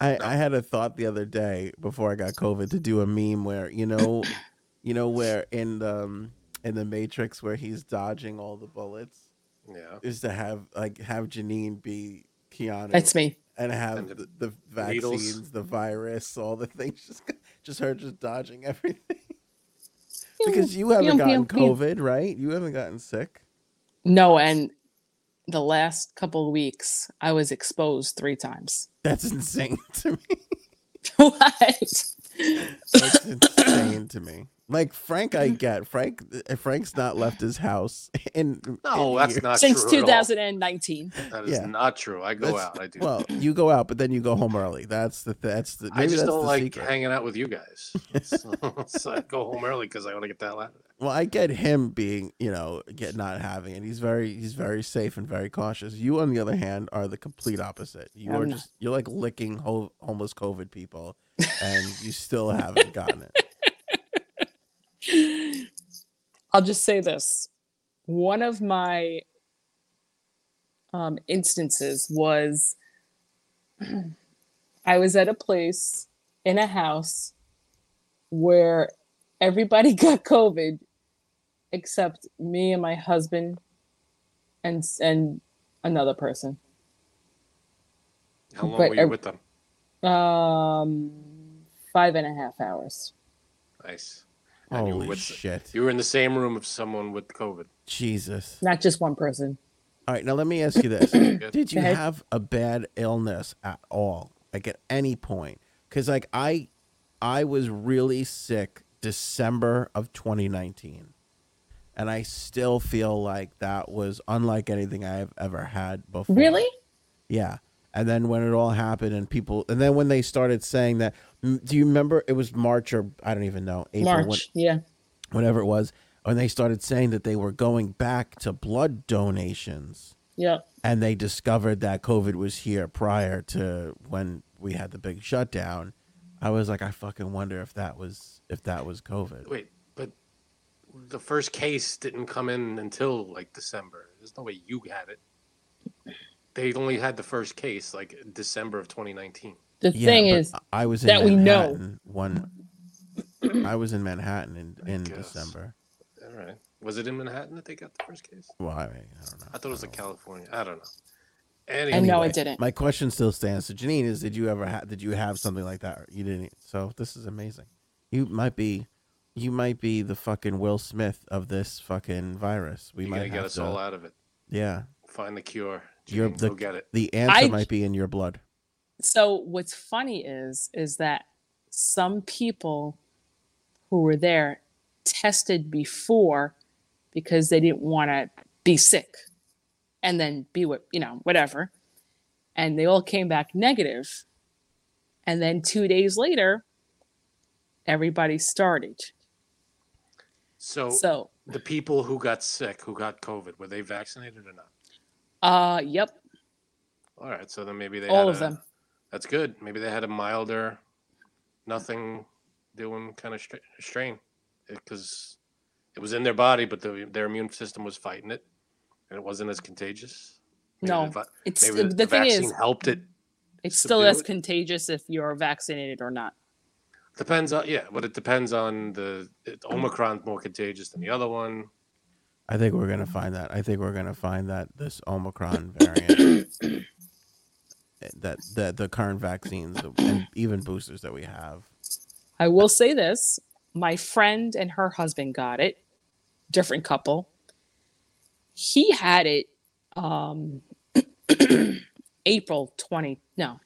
I, I had a thought the other day before I got COVID to do a meme where you know, you know where in the um, in the Matrix where he's dodging all the bullets Yeah. is to have like have Janine be Keanu That's me. and have And the, the needles. vaccines, the virus, all the things just just her just dodging everything. because you haven't gotten pew, pew. COVID, right? You haven't gotten sick. No, and the last couple of weeks, I was exposed three times. That's insane to me. what? That's insane to me. Like Frank, I get Frank. Frank's not left his house in. No, in that's years. not Since true at all. 2019. That is Yeah. not true. I go That's- out. I do. Well, you go out, but then you go home early. That's the that's the. Maybe I just that's don't the like secret. hanging out with you guys. so, so I go home early because I want to get that. hell out of there. Well, I get him being, you know, get not having it. He's very he's very safe and very cautious. You, on the other hand, are the complete opposite. You I'm are just you're like licking ho- homeless COVID people, and you still haven't gotten it. I'll just say this. One of my um, instances was I was at a place in a house where everybody got COVID except me and my husband and and another person. How long But were you ev- with them? Um, five and a half hours. Nice. And you were Holy with shit! you were in the same room of someone with COVID. Jesus. Not just one person. All right, now let me ask you this: Did you have a bad illness at all, like at any point? Because like I, I was really sick December of 2019, and I still feel like that was unlike anything I've ever had before. Really? Yeah. And then when it all happened, and people, and then when they started saying that, do you remember? It was March or I don't even know April, when- March. Yeah. whatever it was, when they started saying that they were going back to blood donations Yeah. and they discovered that COVID was here prior to when we had the big shutdown. I was like, I fucking wonder if that was if that was COVID. Wait, but the first case didn't come in until like December. There's no way you had it. They only had the first case like December of 2019. The Yeah, thing is, I was in that we know. Manhattan One, I was in Manhattan in, in. December. All right. Was it in Manhattan that they got the first case? Well, I, mean, I don't know. I thought it was in California. I don't know. and no, I didn't. My question still stands. So, Janine, is did you ever have did you have something like that? You didn't. So this is amazing. You might be, you might be the fucking Will Smith of this fucking virus. We you're might gonna have get us to, all out of it. Yeah, Find the cure. You're the- go get it. the answer I- might be in your blood. So what's funny is is that some people who were there tested before because they didn't want to be sick. and then be what you know whatever and they all came back negative. negative and then two days later everybody started So, so the people who got sick, who got COVID, were they vaccinated or not? uh yep All right, so then maybe they all had of a- them That's good. Maybe they had a milder, nothing doing kind of stra- strain because it was in their body, but the, their immune system was fighting it, and it wasn't as contagious. Maybe no the, it's maybe the, the, thing vaccine is helped it. it's still as contagious if you're vaccinated or not Depends on yeah, but it depends on the it, Omicron's more contagious than the other one. I think we're gonna find that. I think we're gonna find that this Omicron variant, that that the current vaccines and even boosters that we have. I will say this my friend and her husband got it, different couple. He had it um, April 20, no,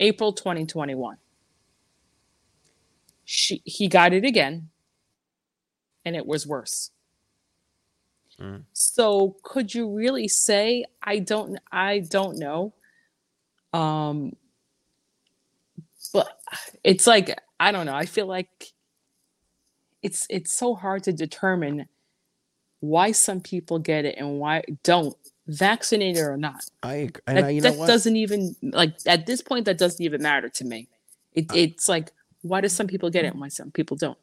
April 2021. She, he got it again and it was worse. Mm. So could you really say I don't I don't know. Um but it's like I don't know. I feel like it's it's so hard to determine why some people get it and why don't vaccinated or not. I ag- and That, I, you know that doesn't even like at this point that doesn't even matter to me. It, it's like why do some people get it and why some people don't?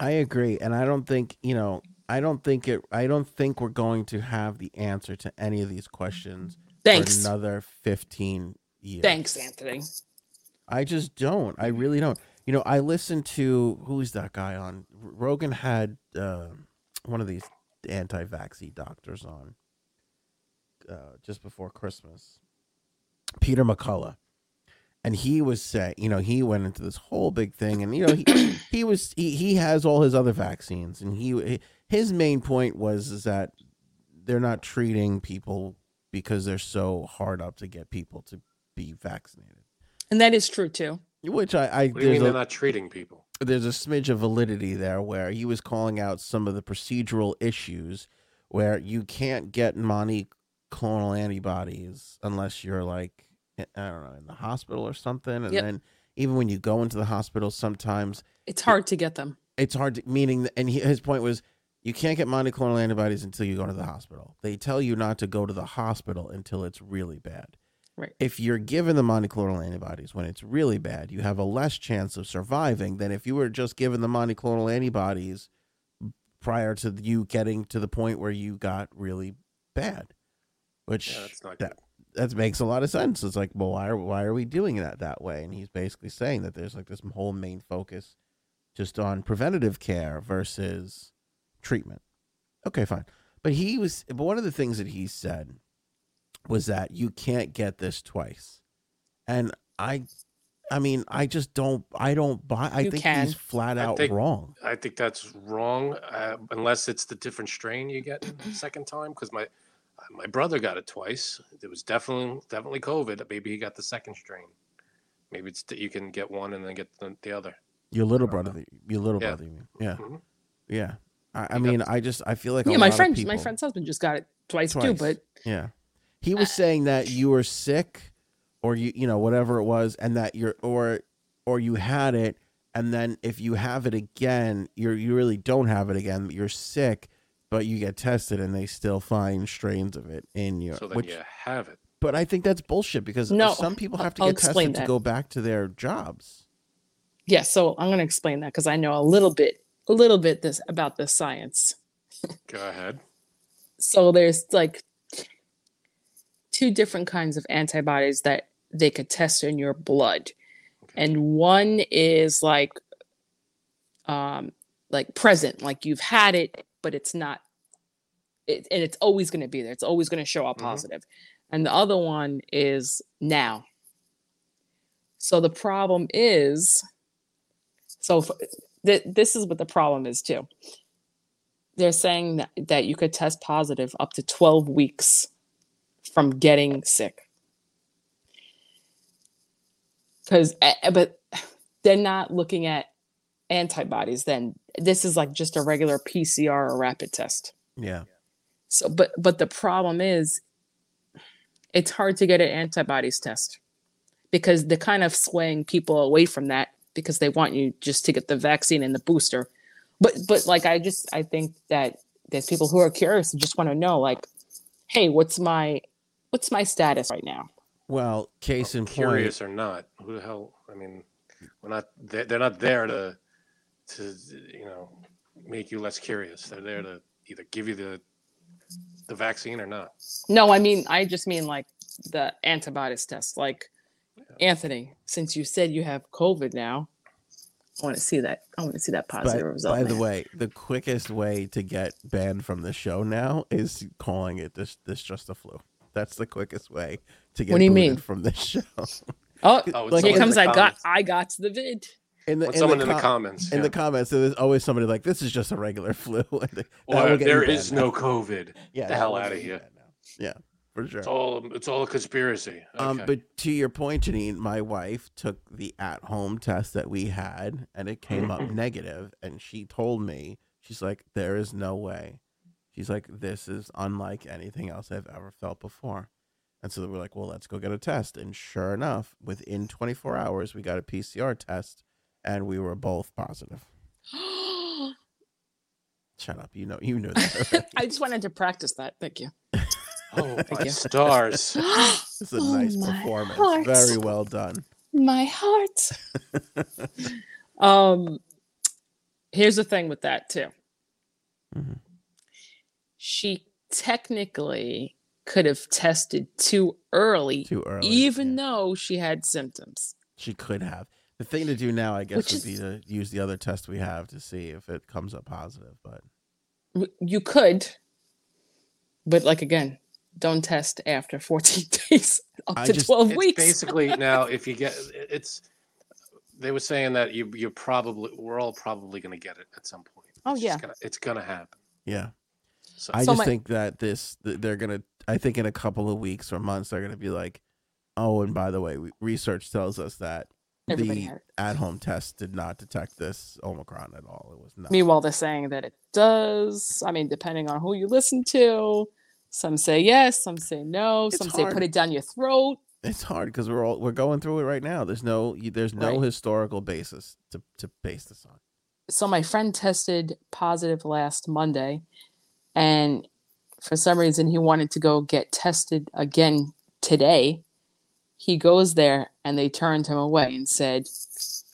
I agree, and I don't think you know. I don't think it. I don't think we're going to have the answer to any of these questions Thanks. for another fifteen years. Thanks, Anthony. I just don't. I really don't. You know, I listened to who's that guy on Rogan had uh, one of these anti-vaccine doctors on uh, just before Christmas, Peter McCullough, and he was saying, you know, he went into this whole big thing, and you know, he he was he, he has all his other vaccines, and he his main point was is that they're not treating people because they're so hard up to get people to be vaccinated. And that is true too. Which I, I What do you mean there's they're not treating people? there's a smidge of validity there where he was calling out some of the procedural issues where you can't get monoclonal antibodies unless you're like I don't know in the mm-hmm. hospital or something, and Yep. then even when you go into the hospital, sometimes It's hard to get them. it's hard to meaning and he, his point was you can't get monoclonal antibodies until you go to the hospital they tell you not to go to the hospital until it's really bad Right. if you're given the monoclonal antibodies when it's really bad you have a less chance of surviving than if you were just given the monoclonal antibodies prior to you getting to the point where you got really bad which Yeah, that's not that good. That makes a lot of sense. It's like, well, why are why are we doing that that way? And he's basically saying that there's like this whole main focus just on preventative care versus treatment. Okay, fine. But he was but one of the things that he said was that you can't get this twice. And I I mean, I just don't I don't buy I You think can. he's flat I out think- wrong. I think that's wrong, uh, unless it's the different strain you get the second time. Because my my brother got it twice. It was definitely definitely COVID. Maybe he got the second strain. Maybe it's that you can get one and then get the, the other. Your little Uh, brother your little yeah. brother, you mean. Yeah. Mhm. Yeah. I, I mean, I just I feel like a yeah, my lot of friend my friend's husband just got it twice, too, but Yeah. He was saying that you were sick or you you know whatever it was and that you're or or you had it and then if you have it again you're you really don't have it again you're sick but you get tested and they still find strains of it in you So then which you have it. but I think that's bullshit because No, some people have to I'll get explain tested to go back to their jobs. yeah, so I'm going to explain that because I know a little bit a little bit this about this science. Go ahead. So there's like two different kinds of antibodies that they could test in your blood. Okay. And one is like um like present, like you've had it but it's not it, and it's always going to be there. It's always going to show up Mhm. positive. And the other one is now. So the problem is so th- this is what the problem is too they're saying that, that you could test positive up to 12 weeks from getting sick because but they're not looking at antibodies then this is like just a regular pcr or rapid test Yeah. so but but the problem is it's hard to get an antibodies test because they're kind of swaying people away from that because they want you just to get the vaccine and the booster. But but like I just I think that there's people who are curious and just want to know like, hey, what's my what's my status right now? Well, case in Curious point, or not, who the hell? I mean, we're not. They're, they're not there to, to you know, make you less curious. They're there to either give you the, the vaccine or not. No, I mean I just mean like the antibodies test. Like Anthony, since you said you have COVID now, I want to see that. I want to see that by, positive result. by the way, the quickest way to get banned from the show now is calling it this this just a flu. That's the quickest way to get What do you mean? from this show. oh, Oh, Like, here comes I got. I got to the vid. In the, in someone the in the com- comments. in yeah. the comments, there's always somebody like, "This is just a regular flu." and that or will get you there is no COVID. yeah, the hell out of here. Yeah, for sure. It's all it's all a conspiracy. Um, but to your point, Janine, my wife took the at-home test that we had, and it came up negative. And she told me, she's like, "There is no way." She's like, "This is unlike anything else I've ever felt before." And so we're like, "Well, let's go get a test." And sure enough, within 24 hours, we got a PCR test, and we were both positive. Shut up! You know, you know that. I just wanted to practice that. Thank you. oh Thank my you. stars. It's a Oh, nice performance. heart. Very well done. My heart. um, here's the thing with that too. Mm-hmm. She technically could have tested too early, Too early. even yeah. though she had symptoms. She could have. The thing to do now, I guess, Which would be to use the other test we have to see if it comes up positive. But You could, but like again, don't test after 14 days up I to just- 12 It's weeks. basically now if you get it's they were saying that you you probably we're all probably going to get it at some point. Oh, It's just yeah. gonna, it's going to happen. yeah, So I So just my- think that this they're gonna. I think in a couple of weeks or months they're gonna be like, oh, and by the way, we, research tells us that Everybody the at-home test did not detect this Omicron at all. It was not. Meanwhile, they're saying that it does. I mean, depending on who you listen to, some say yes, some say no, It's some say put it down your throat. It's hard because we're all we're going through it right now. There's no there's no Right. historical basis to to base this on. So my friend tested positive last Monday, and for some reason he wanted to go get tested again today. He goes there, and they turned him away and said,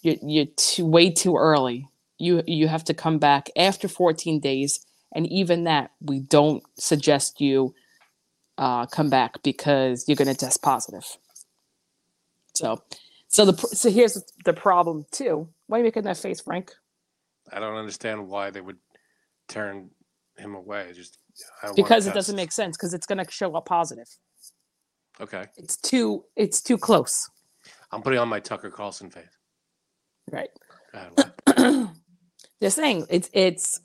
"You're, you're too, way too early. You you have to come back after 14 days, and even that we don't suggest you uh, come back because you're going to test positive." So, so the so here's the problem too. Why are you making that face, Frank? I don't understand why they would turn him away. Just because it doesn't make sense because it's going to show up positive. Okay, It's too it's too close, I'm putting on my Tucker Carlson face. right? Go? They're saying it's it's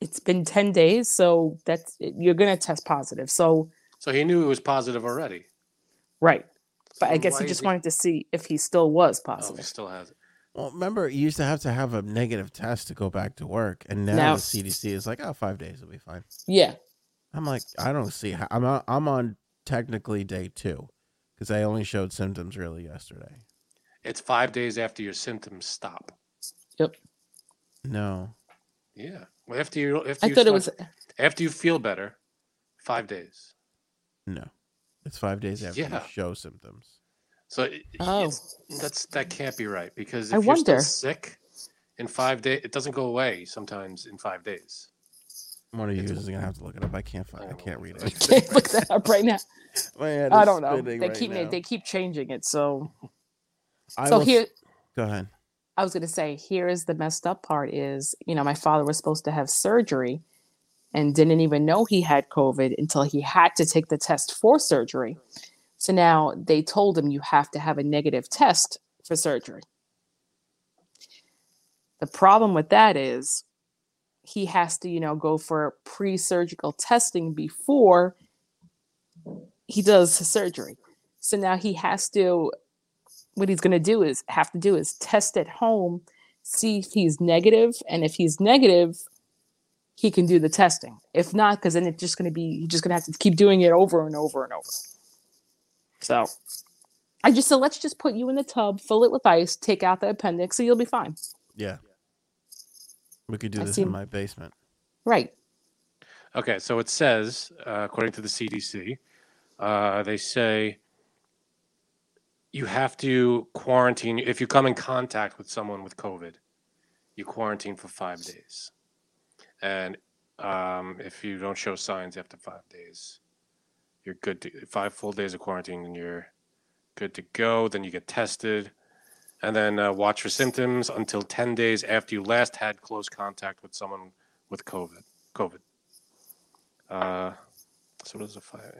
it's been ten days, so that's you're going to test positive. So so he knew it was positive already. right, but I guess he is just wanted to see if he still was Oh, he positive. still has it. Well, remember, you used to have to have a negative test to go back to work, and now, Now- the CDC is like, "Oh, five days will be fine." Yeah, I'm like, I don't see how. I'm on, I'm on technically day two because I only showed symptoms really yesterday. It's five days after your symptoms stop. yep. No, Yeah, well, after you after I you thought it was after you feel better, five days. no, it's five days after you show symptoms. So it- Oh. that's that can't be right because if I you're wonder. still sick in five days, it doesn't go away sometimes in five days. One of you is gonna have to look it up. I can't find. I can't read it. can't look that up right now. Man, I don't know. They right keep now. they keep changing it. So I so will here Go ahead. I was going to say, here is the messed up part is, you know, my father was supposed to have surgery and didn't even know he had COVID until he had to take the test for surgery. So now they told him you have to have a negative test for surgery. The problem with that is he has to, you know, go for pre-surgical testing before he does the surgery. So now he has to what he's going to do is have to do is test at home, see if he's negative, and if he's negative, he can do the testing. If not, because then it's just going to be he's just going to have to keep doing it over and over and over. So I just said, let's just put you in the tub, fill it with ice, take out the appendix, so you'll be fine. Yeah. We could do I this see- in my basement. Right. Okay, so it says, uh, according to the CDC, uh, they say you have to quarantine if you come in contact with someone with COVID. You quarantine for five days, and um, if you don't show signs after five days, you're good to five full days of quarantine, and you're good to go. Then you get tested, and then uh, watch for symptoms until ten days after you last had close contact with someone with COVID. COVID. Uh, so what is a five?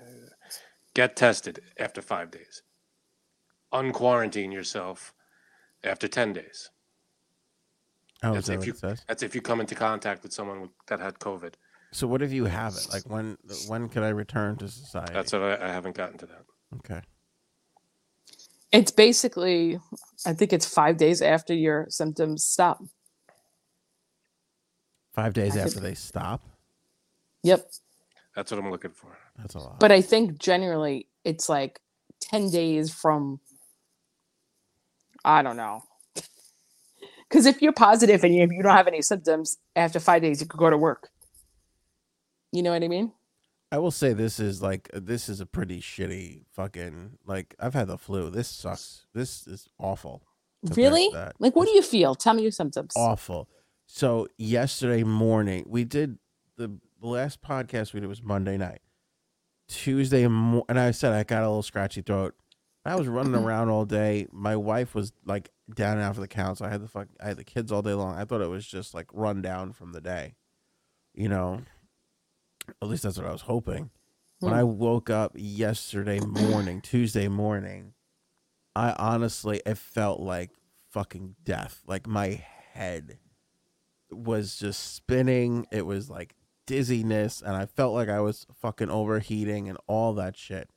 Get tested after five days. Unquarantine yourself after ten days. Oh, That's that if what you- it says? That's if you come into contact with someone with, that had COVID. So what if you have it? Like when when could I return to society? That's what I, I haven't gotten to that. okay. It's basically, I think it's five days after your symptoms stop. Five days I could- after they stop. Yep. That's what I'm looking for. That's a lot. But I think generally it's like 10 days from, I don't know. Because if you're positive and you, you don't have any symptoms, after five days, you could go to work. You know what I mean? I will say this is like uh, this is a pretty shitty fucking like I've had the flu. This sucks. This is awful. Really? Like, what do you feel? Tell me your symptoms. awful. So yesterday morning we did the last podcast we did was Monday night. Tuesday mo- and I said I got a little scratchy throat. I was running mm-hmm. around all day. My wife was like down and out for the count, so I had the fuck I had the kids all day long. I thought it was just like run down from the day. You know. At least that's what I was hoping. When Hmm. I woke up yesterday morning, Tuesday morning, I honestly it felt like fucking death. Like my head was just spinning. It was like dizziness, and I felt like I was fucking overheating and all that shit.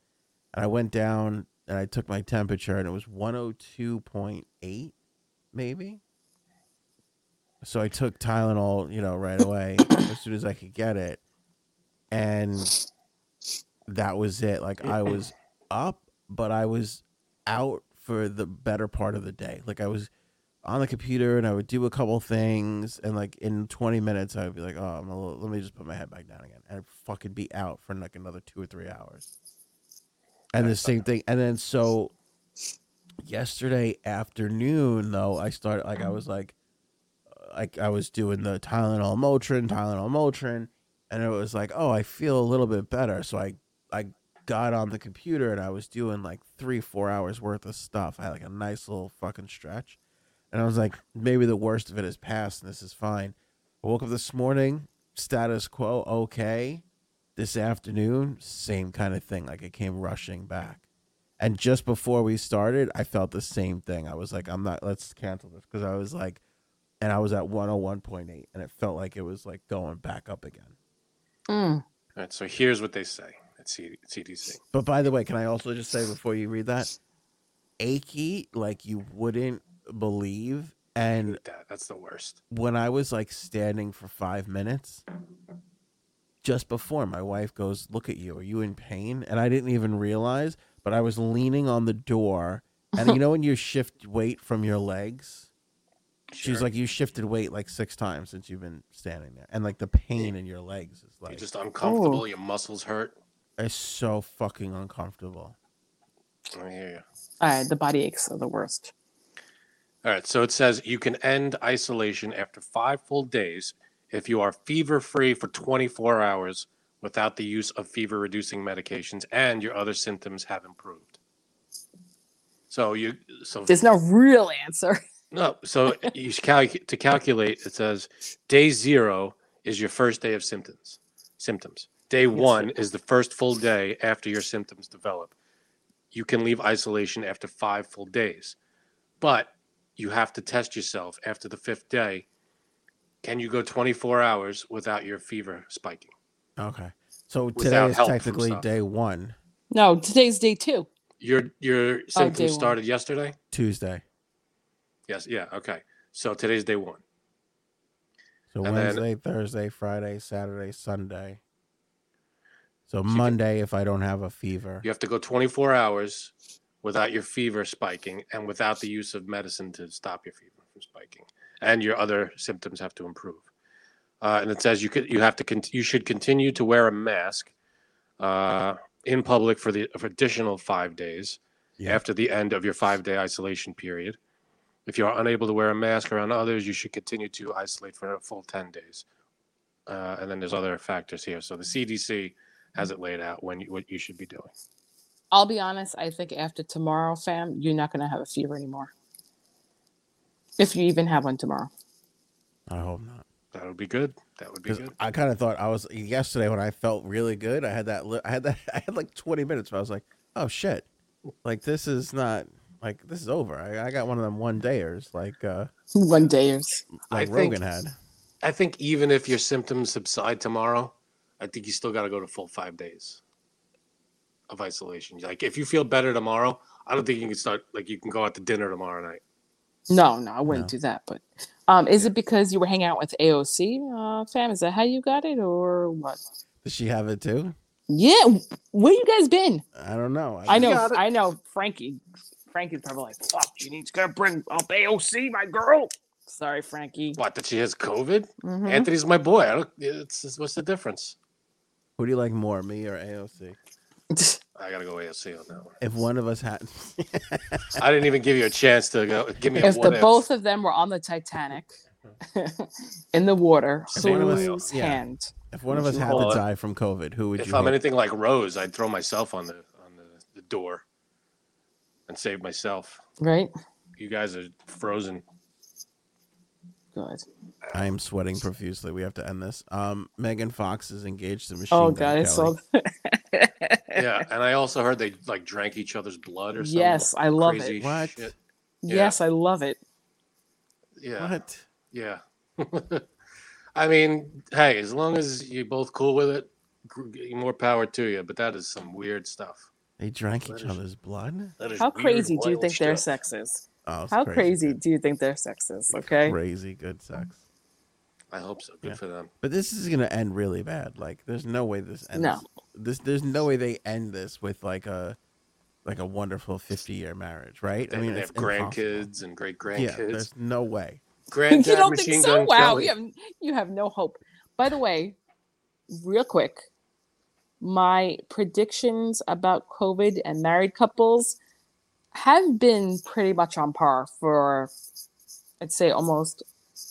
And I went down and I took my temperature, and it was 102.8, maybe. So I took Tylenol, you know, right away as soon as I could get it. And that was it. Like I was up, but I was out for the better part of the day. Like I was on the computer and I would do a couple things, and like in 20 minutes, I would be like, "Oh, I'm a little, let me just put my head back down again," and I'd fucking be out for like another two or three hours. And the same thing, and then so yesterday afternoon, though, I started like I was like, like I was doing the Tylenol, Motrin, Tylenol, Motrin, and it was like, oh, I feel a little bit better. So I I got on the computer and I was doing like three, four hours worth of stuff. I had like a nice little fucking stretch. And I was like, maybe the worst of it is past and this is fine. I woke up this morning, status quo, okay. This afternoon, same kind of thing. Like it came rushing back. And just before we started, I felt the same thing. I was like, I'm not, let's cancel this. Because I was like, and I was at 101.8 and it felt like it was like going back up again. Mm. All right, so here's what they say at CDC. But by the way, can I also just say before you read that, achy like you wouldn't believe. And that. That's the worst. when I was like standing for five minutes, just before my wife goes, "Look at you, are you in pain?" And I didn't even realize, but I was leaning on the door, and you know when you shift weight from your legs. She's like, you shifted weight like six times since you've been standing there, and like the pain in your legs is like You're like just uncomfortable. Your muscles hurt. it's so fucking uncomfortable. I hear you. All right, the body aches are the worst. All right, so it says you can end isolation after five full days if you are fever free for 24 hours without the use of fever reducing medications and your other symptoms have improved. So you so There's no real answer. no so you should to calculate it says day 0 is your first day of symptoms. Symptoms. Day 1 is the first full day after your symptoms develop. You can leave isolation after 5 full days. But you have to test yourself after the 5th day. Can you go 24 hours without your fever spiking? Okay, so today Without is help from technically stuff. day one, No, today's day two. Your your oh, day symptoms one. started yesterday? Tuesday. Yes, yeah, okay. So today's day 1. So And then- Wednesday, Thursday, Friday, Saturday, Sunday. So can- Monday, if I don't have a fever, You have to go 24 hours without your fever spiking and without the use of medicine to stop your fever from spiking, and your other symptoms have to improve. Uh, and it says you could you have to con- you should continue to wear a mask uh, in public for the for additional five days Yeah. after the end of your five day isolation period. If you are unable to wear a mask around others, you should continue to isolate for a full 10 days. Uh, and then there's other factors here. So the CDC has it laid out when you, what you should be doing. I'll be honest. I think after tomorrow, fam, you're not gonna have a fever anymore. If you even have one tomorrow. I hope not. That would be good. That would be good. I kind of thought I was yesterday when I felt really good. I had that. Li- I had that. I had like 20 minutes. Where I was like, oh shit, like this is not like this is over. I, I got one of them one dayers like uh One dayers. I like think- Rogan had. I think even if your symptoms subside tomorrow, I think you still got to go to full five days of isolation. Like if you feel better tomorrow, I don't think you can start like you can go out to dinner tomorrow night. No, no, I wouldn't No. do that. But um, is it because you were hanging out with AOC, uh, fam? Is that how you got it, or what? Does she have it too? Yeah, where you guys been? I don't know. I know. I know. Frankie, Frankie's probably like, "Fuck, she needs to bring up AOC, my girl." Sorry, Frankie. What? That she has COVID? Mhm. Anthony's my boy. I don't. It's, it's what's the difference? Who do you like more, me or AOC? I gotta go AOC on that one. If one of us had, I didn't even give you a chance to go. Give me if what the if. both of them were on the Titanic in the water, If one of us- whose yeah. hand? if one of us had to die from COVID, who would If you? I'm hope- anything like Rose, I'd throw myself on the on the, the door and save myself. Right. You guys are frozen. Good. I am sweating profusely. We have to end this. Um, Megan Fox is engaged to Machine Oh God, I saw. Kelly. Yeah, and I also heard they like drank each other's blood or something. Yes, I love crazy it. What? shit. Yes, I love it. Yeah, What? yeah. I mean, hey, as long as you're both cool with it, more power to you. But that is some weird stuff. They drank That each is- other's blood. That is How weird, crazy do you wild think their sex is? Oh, How crazy good. do you think their sex is? Okay. Crazy good sex. I hope so. Good Yeah. for them. But this is gonna end really bad. Like, there's no way this ends. No. This there's no way they end this with like a like a wonderful 50 year marriage, right? I mean, they it's have impossible. grandkids and great grandkids. Yeah, grandkids. there's no way. Granddad you don't Machine think so? Gun Wow, Kelly. you have you have no hope. By the way, real quick, my predictions about COVID and married couples have been pretty much on par for I'd say almost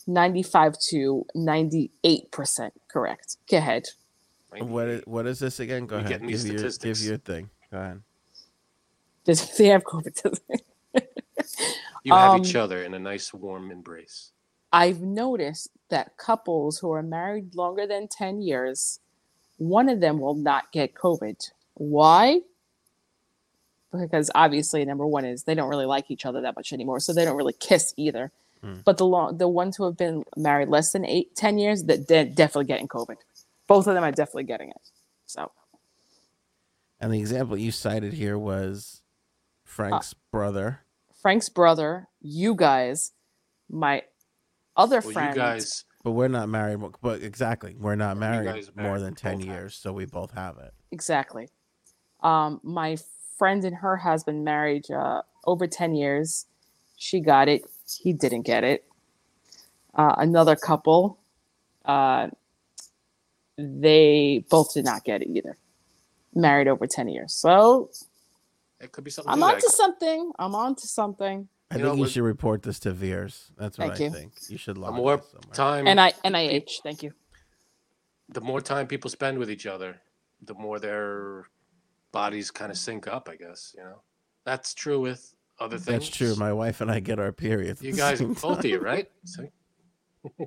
95 to 98% correct. Go ahead. What is, what is this again? Go You're ahead. Give these your, give your thing. Go ahead. Does they have COVID? You have Um, each other in a nice warm embrace. I've noticed that couples who are married longer than 10 years, one of them will not get COVID. Why? Because obviously, number one is they don't really like each other that much anymore, so they don't really kiss either. Hmm. But the long, the ones who have been married less than eight, 10 years, that they're definitely getting COVID. Both of them are definitely getting it. So And the example you cited here was Frank's Uh, brother. Frank's brother, you guys, my other Well, friend, you guys, But we're not married. But exactly, we're not You married more than 10 both have years, so we both have it. Exactly. Um, my friend and her husband married uh, over 10 years. She got it. He didn't get it. Uh, another couple, uh, they both did not get it either. Married over 10 years. So it could be something. I'm to on to something. I'm on to something. I You think know, you with- should report this to Veers. That's what I you. think. You should The log more time, And I NIH, thank you. the more time people spend with each other, the more their bodies kind of sync up. I guess you know that's true with other things. That's true. My wife and I get our periods. you guys, same both of you, right? See?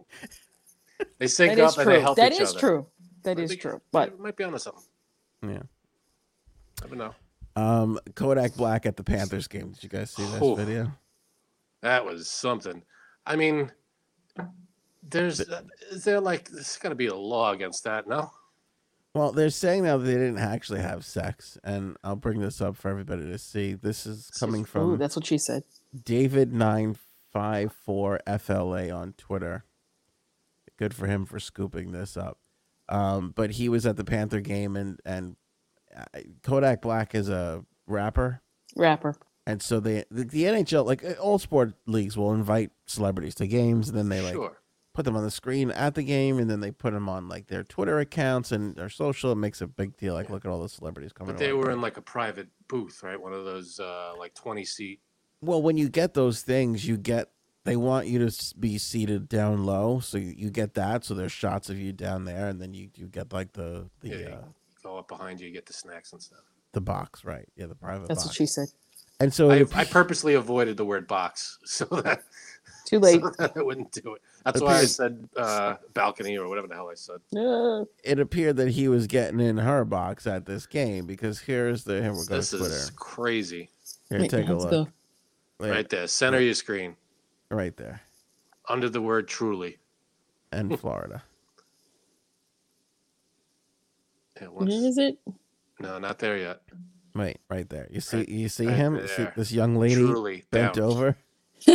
they sync That up is and they true. help That each is other. true. That I is think true. But it might be on onto something. Yeah. Never know. Um, Kodak Black at the Panthers game. Did you guys see this Oof. video? That was something. I mean, there's is there like there's got to be a law against that? No. Well, they're saying now that they didn't actually have sex, and I'll bring this up for everybody to see. This is coming ooh, from that's what she said. David nine five four FLA on Twitter. Good for him for scooping this up. Um, but he was at the Panther game, and and uh, Kodak Black is a rapper, Rapper. And so they the, the NHL like uh, all sport leagues will invite celebrities to games, and then they like sure. put them on the screen at the game, and then they put them on like their Twitter accounts and their social. It makes a big deal. Like, look at all the celebrities coming. But they were in like a private booth, right? One of those uh, like twenty seat. Well, when you get those things, you get they want you to be seated down low, so you, you get that. So there's shots of you down there, and then you, you get like the the Yeah, uh, go up behind you, you get the snacks and stuff. the box, right? Yeah, the private That's box. what she said. And so I, I purposely avoided the word box so that, Too late. so that I wouldn't do it. That's It why I said uh, balcony or whatever the hell I said. Uh, it appeared that he was getting in her box at this game because here's the here we go This Twitter. is crazy. Here, wait, take a look. go. Wait, Right there, center of your screen, right there, under the word truly. and Florida. Yeah, Where it? no, not there yet. Wait, right there. You see, Right- you see right him? See this young lady truly bent down. over.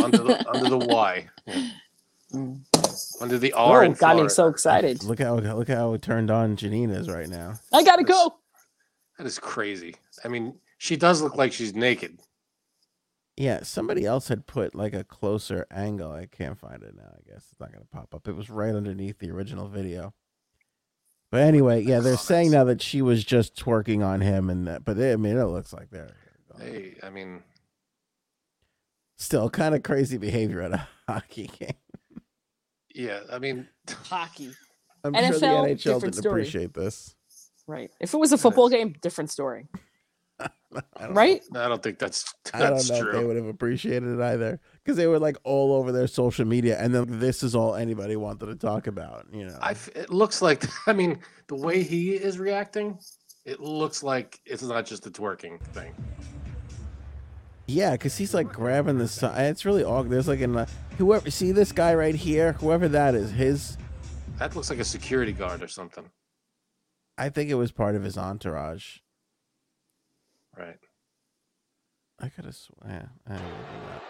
under the under the Y, Yeah. Under the R. Oh, got me Florida. so excited. Look how look how turned on Janine is right now. I gotta go. That is crazy. I mean, she does look like she's naked. Yeah, somebody else had put like a closer angle. I can't find it now. I guess it's not gonna pop up. It was right underneath the original video. But anyway, yeah, they're saying now that she was just twerking on him, and that. But I mean, it looks like they're Hey, I mean, still kind of crazy behavior at a hockey game. yeah, I mean, Hockey. I'm sure the NHL didn't story. appreciate this. Right. If it was a football game, different story. I don't Right? I don't think that's I don't that's true. if they would have appreciated it either because they were like all over their social media, and then this is all anybody wanted to talk about. You know, I f it looks like I mean the way he is reacting, it looks like it's not just a twerking thing. yeah, because he's like grabbing the side. It's really awkward. There's like an uh, whoever see this guy right here, whoever that is, his. That looks like a security guard or something, I think it was part of his entourage. right? I could have swear. I, didn't do that.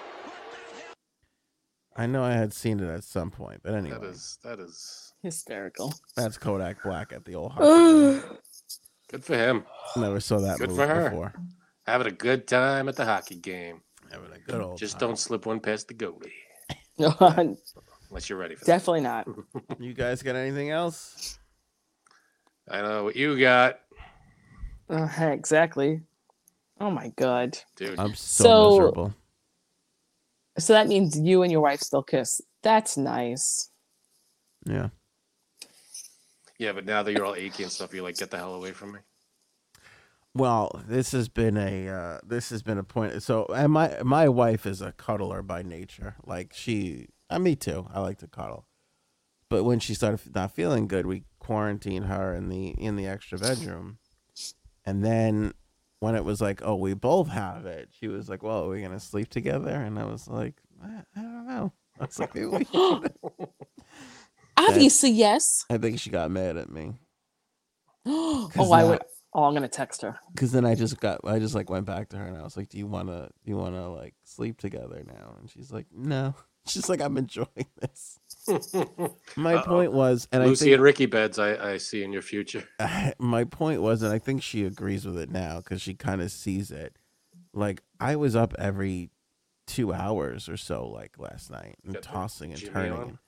I know I had seen it at some point, but anyway, That is that is Hysterical. that's Kodak Black at the old hockey. game. good for him. Never saw that Good move for her. before. Having a good time at the hockey game. Having a good old Just time. don't slip one past the goalie Definitely unless you're ready for that. Definitely not. You guys got anything else? I don't know what you got, Uh, exactly. Oh my god. dude. I'm so, So- miserable. So that means you and your wife still kiss. That's nice. Yeah. yeah, but now that you're all achy and stuff, you're like, get the hell away from me. Well, this has been a uh, this has been a point. So, and my my wife is a cuddler by nature. Like she, uh, me too. I like to cuddle. But when she started not feeling good, we quarantined her in the in the extra bedroom. And then when it was like, oh, we both have it, she was like, well, are we gonna sleep together? And I was like, I, I don't know. I was like, maybe. Obviously, yes. I think she got mad at me. oh, I would. Oh, I'm gonna text her. Cause then I just got, I just like went back to her and I was like, "Do you wanna, do you wanna like sleep together now?" And she's like, "No." She's like, "I'm enjoying this." My Uh-oh. point was, and I Lucy I and Ricky beds, I, I see in your future. my point was, and I think she agrees with it now because she kind of sees it. Like I was up every two hours or so, like last night, and Got tossing and turning. on? and-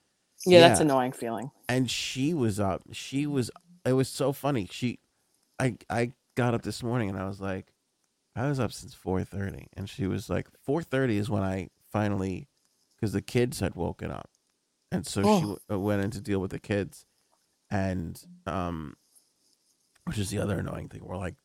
Yeah, that's annoying feeling. and she was up she was it was so funny she i i got up this morning and i was like i was up since 4.30 and she was like 4.30 is when i finally because the kids had woken up and so she Oh. w- uh, went in to deal with the kids and um which is the other annoying thing we're like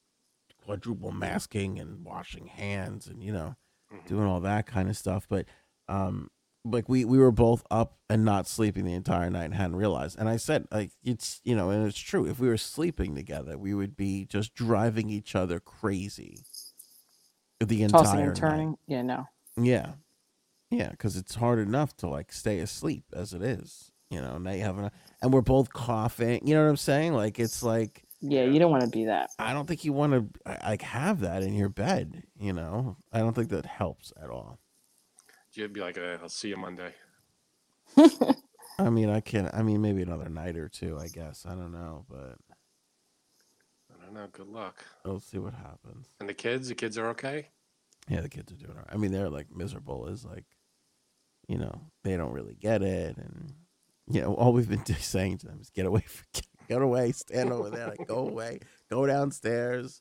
quadruple masking and washing hands and you know Mhm. doing all that kind of stuff. But um, like we we were both up and not sleeping the entire night and hadn't realized. And I said like it's you know, and it's true. If we were sleeping together, we would be just driving each other crazy the entire Tossing and night. turning. Yeah, no. Yeah, yeah, because it's hard enough to like stay asleep as it is. You know, now you have a, and we're both coughing. You know what I'm saying? Like it's like Yeah, you don't want to be that. I don't think you want to like have that in your bed. You know, I don't think that helps at all. You'd be like, uh, I'll see you Monday. I I mean, I can't. I mean, maybe another night or two. I guess. I don't know, but I don't know. Good luck. we'll see what happens. And the kids, the kids are okay. Yeah, the kids are doing all right. I mean, they're like miserable. Is like, you know, they don't really get it, and you know, all we've been just saying to them is get away, from, get away, stand over there, like go away, go downstairs.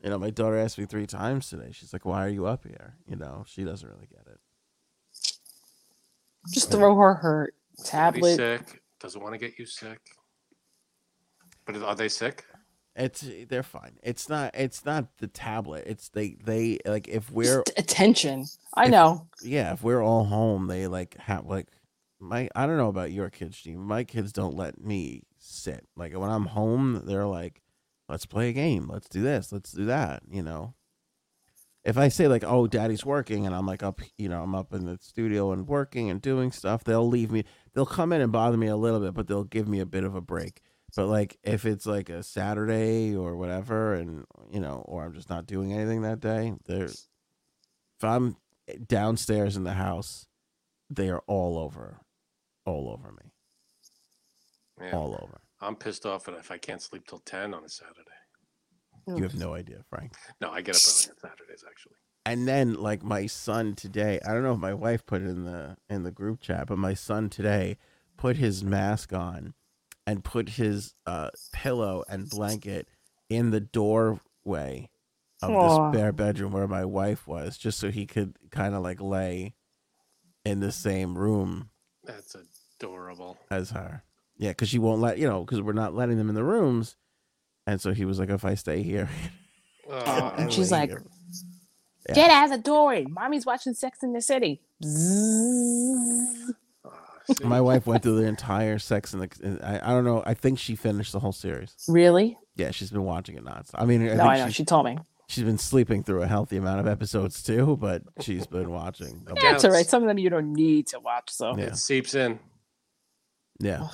You know, my daughter asked me three times today. She's like, "Why are you up here?" You know, she doesn't really get it. Just throw her her tablet. sick. Doesn't want to get you sick. But are they sick? It's they're fine. It's not. It's not the tablet. It's they. They like if we're Just attention. I if- know. yeah, if we're all home, they like have like my I don't know about your kids, Steve. My kids don't let me sit. Like when I'm home, they're like, "Let's play a game. Let's do this. Let's do that." You know. If I say like, "Oh, Daddy's working," and I'm like up, you know, I'm up in the studio and working and doing stuff, they'll leave me. They'll come in and bother me a little bit, but they'll give me a bit of a break. But like if it's like a Saturday or whatever, and you know, or I'm just not doing anything that day, they're if I'm eh, downstairs in the house, they are all over, all over me, Yeah. all over. I'm pissed off if I can't sleep till 10 on a Saturday. You have no idea, Frank. No, I get up early on Saturdays, actually. And then like my son today, I don't know if my wife put it in the in the group chat, but my son today put his mask on and put his uh, pillow and blanket in the doorway of Aw. the spare bedroom where my wife was, just so he could kind of like lay in the same room That's adorable. as her. Yeah, because she won't let you know because we're not letting them in the rooms, and so he was like, "If I stay here," Oh, And she's like, here." Yeah. Get out of the door. Mommy's watching Sex in the City. Bzzz. See? My wife went through the entire Sex and the. I, I don't know. I think she finished the whole series. Really? Yeah, she's been watching it nonstop. I mean, I no, think I know. She, She told me. she's been sleeping through a healthy amount of episodes too, but she's been watching. a Yeah, it's all right. Some of them you don't need to watch. So Yeah. It seeps in. Yeah,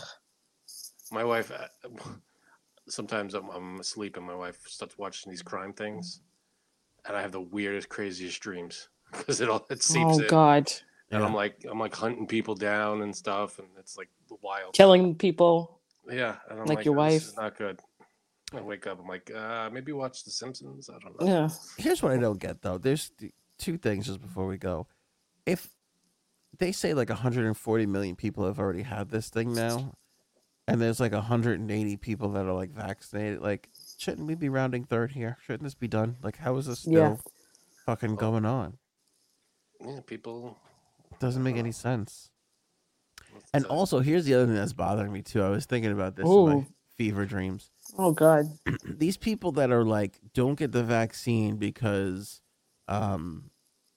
My wife, uh, sometimes I'm, I'm asleep and my wife starts watching these crime things, and I have the weirdest, craziest dreams because it all it seeps oh in, god, and Yeah. I'm like I'm like hunting people down and stuff, and it's like wild. killing people. Yeah, and I'm like like, your "Oh, this wife." is not good. I wake up, I'm like, uh, maybe watch The Simpsons. I don't know. Yeah. Here's what I don't get though. There's two things just before we go. If they say like 140 million people have already had this thing now, and there's like 180 people that are like vaccinated, like shouldn't we be rounding third here? Shouldn't this be done? Like how is this still Yeah. fucking going on? Yeah, people. Doesn't make any sense. And the- also, here's the other thing that's bothering me too. I was thinking about this in my fever dreams. Oh god. these people that are like don't get the vaccine because um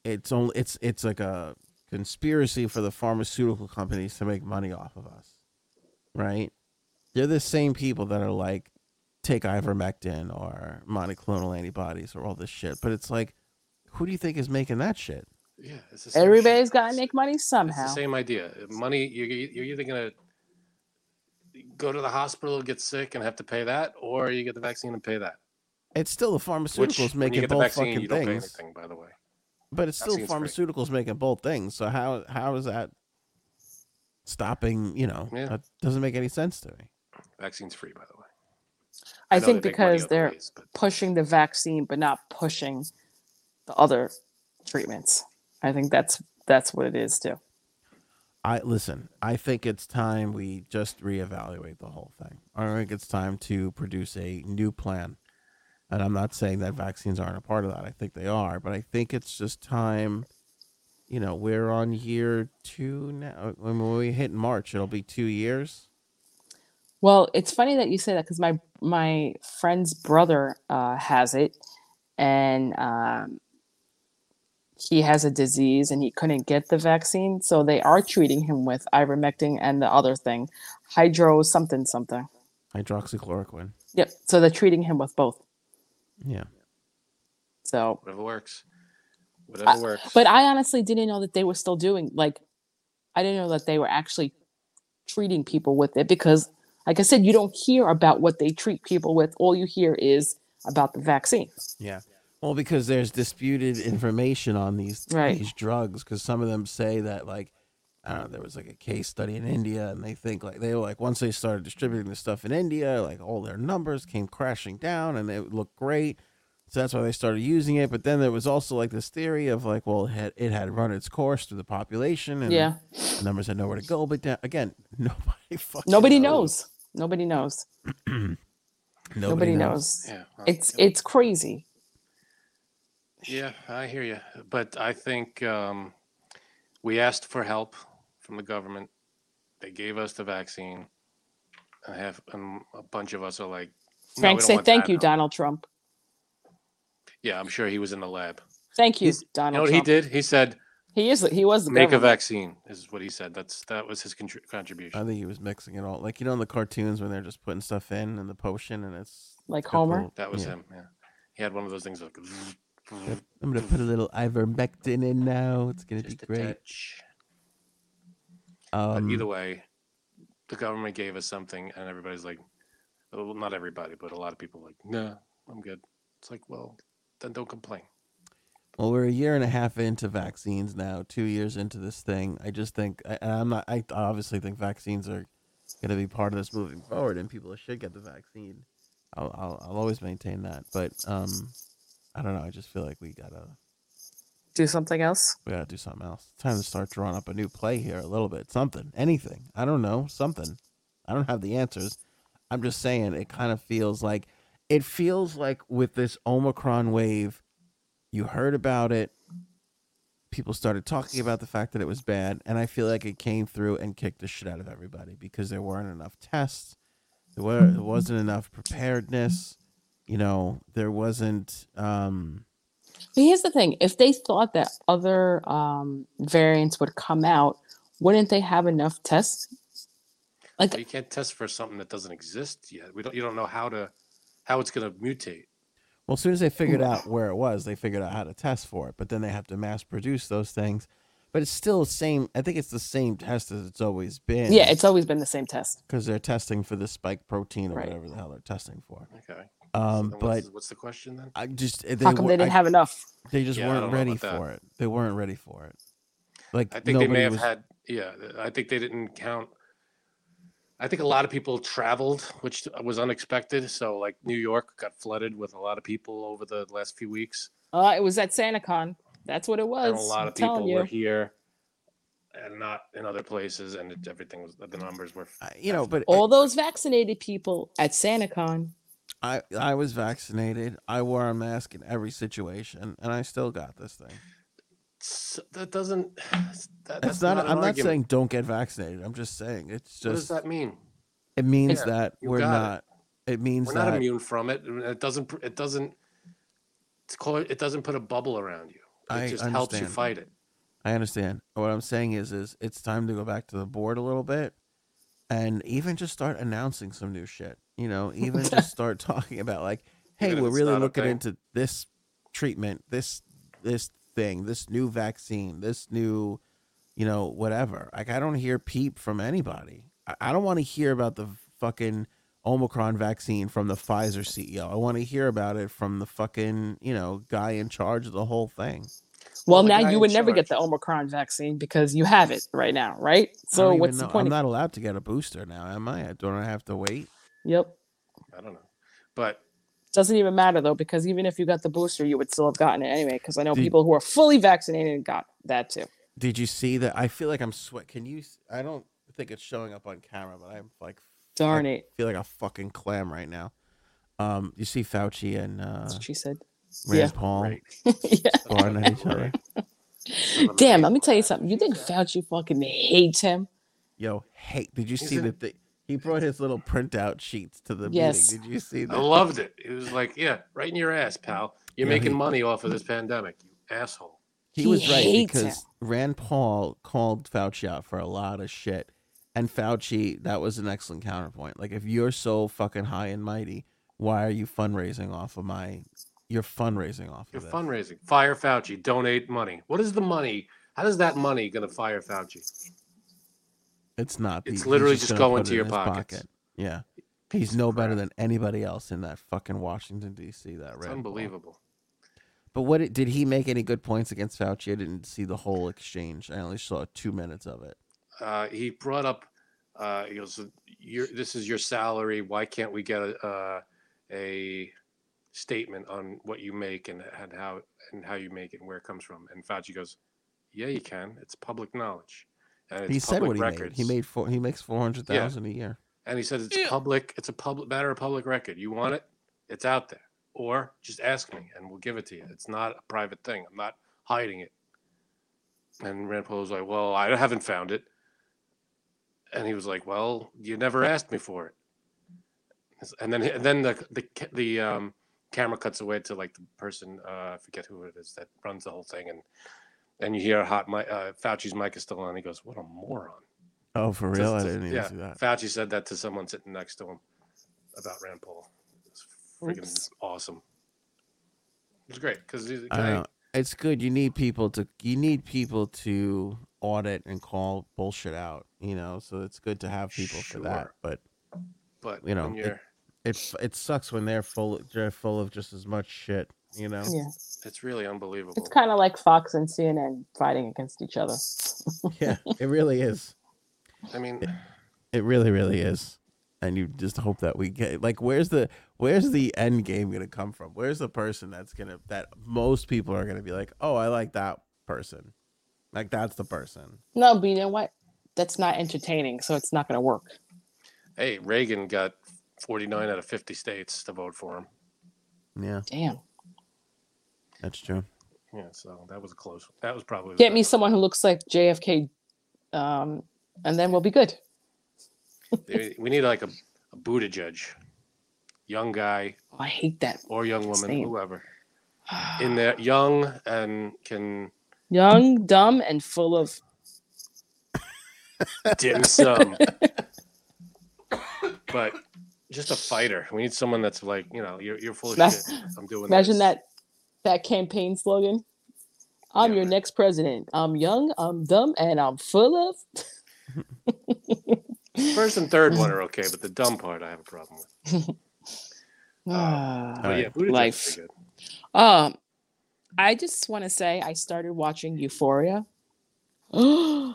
it's only it's it's like a conspiracy for the pharmaceutical companies to make money off of us right they're the same people that are like take ivermectin or monoclonal antibodies or all this shit but it's like who do you think is making that shit yeah, it's the same Everybody's shit. got to make money It's somehow. the same idea. Money, you're, you're either going to go to the hospital, get sick, and have to pay that, or you get the vaccine and pay that. it's still the pharmaceuticals when you making get the both vaccine, fucking you don't pay things anything, by the way. but it's still Vaccine's free. pharmaceuticals making both things so how how is that stopping you know Yeah. that doesn't make any sense to me Vaccine's free, by the way. I know think they because they're ways, but pushing the vaccine but not pushing the other treatments. I think that's that's what it is too. I listen. I think it's time we just reevaluate the whole thing. I think it's time to produce a new plan. And I'm not saying that vaccines aren't a part of that. I think they are, but I think it's just time. You know, we're on year two now. When we hit March, it'll be two years. Well, it's funny that you say that because my my friend's brother uh, has it, and um, he has a disease, and he couldn't get the vaccine, so they are treating him with ivermectin and the other thing, hydro something something. Hydroxychloroquine. Yep. So they're treating him with both. Yeah. So, whatever works. Whatever works. but I honestly didn't know that they were still doing like, I didn't know that they were actually treating people with it because, like I said, you don't hear about what they treat people with. All you hear is about the vaccine. Yeah. Well, because there's disputed information on these Right. these drugs, because some of them say that like I don't know, there was like a case study in India, and they think like they were like once they started distributing the stuff in India, like all their numbers came crashing down, and it looked great. So that's why they started using it. But then there was also like this theory of like, well, it had it had run its course through the population, and Yeah. the numbers had nowhere to go. But then, again, nobody fucking Nobody knows. Nobody knows. Nobody, Nobody, knows. knows. Yeah. well, It's it's crazy. Yeah, I hear you. But I think um, we asked for help from the government. They gave us the vaccine. I have um, a bunch of us are like, no, Frank, we don't say want thank that you, help. Donald Trump. Yeah, I'm sure he was in the lab. Thank you, He's- You Donald know what he Trump. did? He said, He is. He was the "Make a government. vaccine." Is what he said. That's that was his contri- I contribution. think he was mixing it all, like you know, in the cartoons when they're just putting stuff in and the potion, and it's like got the Homer. little- That was yeah. him. Yeah, he had one of those things like. I'm gonna put a little ivermectin in now. It's gonna Just be great. touch. But Um, either way, the government gave us something, and everybody's like, well, not everybody, but a lot of people like, no, I'm good. It's like, well, then don't complain. Well, we're a year and a half into vaccines now, two years into this thing. I just think, I, and I'm not, I obviously think vaccines are going to be part of this moving forward, and people should get the vaccine. I'll, I'll, I'll always maintain that. But um, I don't know. I just feel like we gotta, Do something else. we gotta do something else. Time to start drawing up a new play here a little bit. Something, anything. I don't know. Something. I don't have the answers. I'm just saying it kind of feels like, it feels like with this Omicron wave, you heard about it. People started talking about the fact that it was bad, and I feel like it came through and kicked the shit out of everybody because there weren't enough tests, there, were, there wasn't enough preparedness, you know, there wasn't. Um, But here's the thing: if they thought that other um, variants would come out, wouldn't they have enough tests? Like, But you can't test for something that doesn't exist yet. We don't. You don't know how to, how it's going to mutate. well, as soon as they figured out where it was, they figured out how to test for it, but then they have to mass produce those things. But it's still the same. I think it's the same test as it's always been. yeah, it's always been the same test. because they're testing for the spike protein or Right. whatever the hell they're testing for. Okay. Um, So but what's, what's the question then? I just they, How come they didn't I- have enough? they just Yeah, weren't ready about that. for it. They weren't ready for it. Like I think they may have was- had. Yeah, I think they didn't count. I think a lot of people traveled, which was unexpected. So, like New York got flooded with a lot of people over the last few weeks. Uh, it was at SantaCon. That's what it was. and a lot I'm of people telling were here and not in other places and it, everything was the numbers were I- you know, but All those vaccinated people at SantaCon. I I was vaccinated. I wore a mask in every situation, and I still got this thing. S- that doesn't that, It's that's not. not, I'm not saying don't get vaccinated. I'm just saying it's just. what does that mean It means Yeah, that we're got it. not. It, means we're that not immune from it it doesn't it doesn't it's called it doesn't put a bubble around you it I just helps you understand. fight it I understand. What I'm saying is, is it's time to go back to the board a little bit, and even just start announcing some new shit. You know, even just start talking about like, hey, Even we're really looking into this treatment, this this thing, this new vaccine, this new, you know, whatever. Like, I don't hear peep from anybody. I, I don't want to hear about the fucking Omicron vaccine from the Pfizer CEO. I want to hear about it from the fucking, you know, guy in charge of the whole thing. Well, the now you would never get the Omicron vaccine because you have it right now, right? So what's even the point? I'm of- not allowed to get a booster now, am I? Don't I have to wait? Yep. i don't know but Doesn't even matter though, because even if you got the booster, you would still have gotten it anyway. Because I know Did- people who are fully vaccinated and got that too. Did you see that? I feel like I'm sweat. Can you? I don't think it's showing up on camera, but I'm like, Darn I it. feel like a fucking clam right now. Um, you see Fauci and uh, That's what she said. Rand yeah. Paul Right. yeah. sparring at each other. Damn, let me tell you something. You think Fauci fucking hates him? Yo, hate. did you He's see in- that? The, he brought his little printout sheets to the Yes. meeting. Did you see that? i loved it it was like yeah right in your ass pal you're Yeah, making he- money off of this pandemic you asshole He, He was right hates him. because Rand Paul called Fauci out for a lot of shit. And Fauci, that was an excellent counterpoint. Like, if you're so fucking high and mighty, why are you fundraising off of my? You're fundraising off you're of it. fundraising fire fauci donate money what is the money how does that money gonna fire fauci It's not. It's He's literally just just gonna into your pockets. pocket. Yeah, he's no better than anybody else in that fucking Washington D.C. That Paul. unbelievable But what did he make any good points against Fauci? I didn't see the whole exchange. I only saw two minutes of it. uh, he brought up. Uh, he goes, "Your this is your salary. Why can't we get a uh, a statement on what you make and, and how and how you make it and where it comes from?" And Fauci goes, "Yeah, you can. It's public knowledge." And it's he said what he records. made. He made four. He makes four hundred thousand a year. and he said it's Yeah. public. It's a public matter of public record. You want it? It's out there. Or just ask me, and we'll give it to you. It's not a private thing. I'm not hiding it. And Rand Paul was like, "Well, I haven't found it." And he was like, "Well, you never asked me for it." And then, and then the the the um, camera cuts away to like the person, uh, I forget who it is that runs the whole thing, and and you hear hot mic, uh, Fauci's mic is still on. He goes, "What a moron!" Oh, for Just- real? I didn't even yeah, see that. Fauci said that to someone sitting next to him about Rand Paul. It's freaking Oops. awesome. It's great because he's I know. It's good. You need people to. You need people to audit and call bullshit out. You know, so it's good to have people for that. But but you know, it- it it sucks when they're full. They're full of just as much shit. You know. Yeah. it's really unbelievable. It's kind of like Fox and CNN fighting against each other. Yeah, it really is. I mean, It really, really is. And you just hope that we get like where's the where's the end game gonna come from? Where's the person that's gonna that most people are gonna be like, oh, I like that person, like that's the person. No, but you know what? That's not entertaining, so it's not going to work. hey, Reagan got 49 out of 50 states to vote for him. Yeah, Damn. That's true. Yeah, so that was a close. That was probably Get me best. someone who looks like JFK, um, and then we'll be good. We need like a, a Buttigieg, young guy Oh, I hate that. or young woman, Same. whoever, in there, young and can Young, dumb, and full of. dim sum. but just a fighter. We need someone that's like, you know, you're, you're full of Ma- shit. I'm doing Imagine this. that that campaign slogan. I'm Yeah, your next president. I'm young, I'm dumb, and I'm full of. First and third one are okay, but the dumb part I have a problem with. Ah. But yeah, Buddha Life. good. Um, I just want to say I started watching Euphoria. you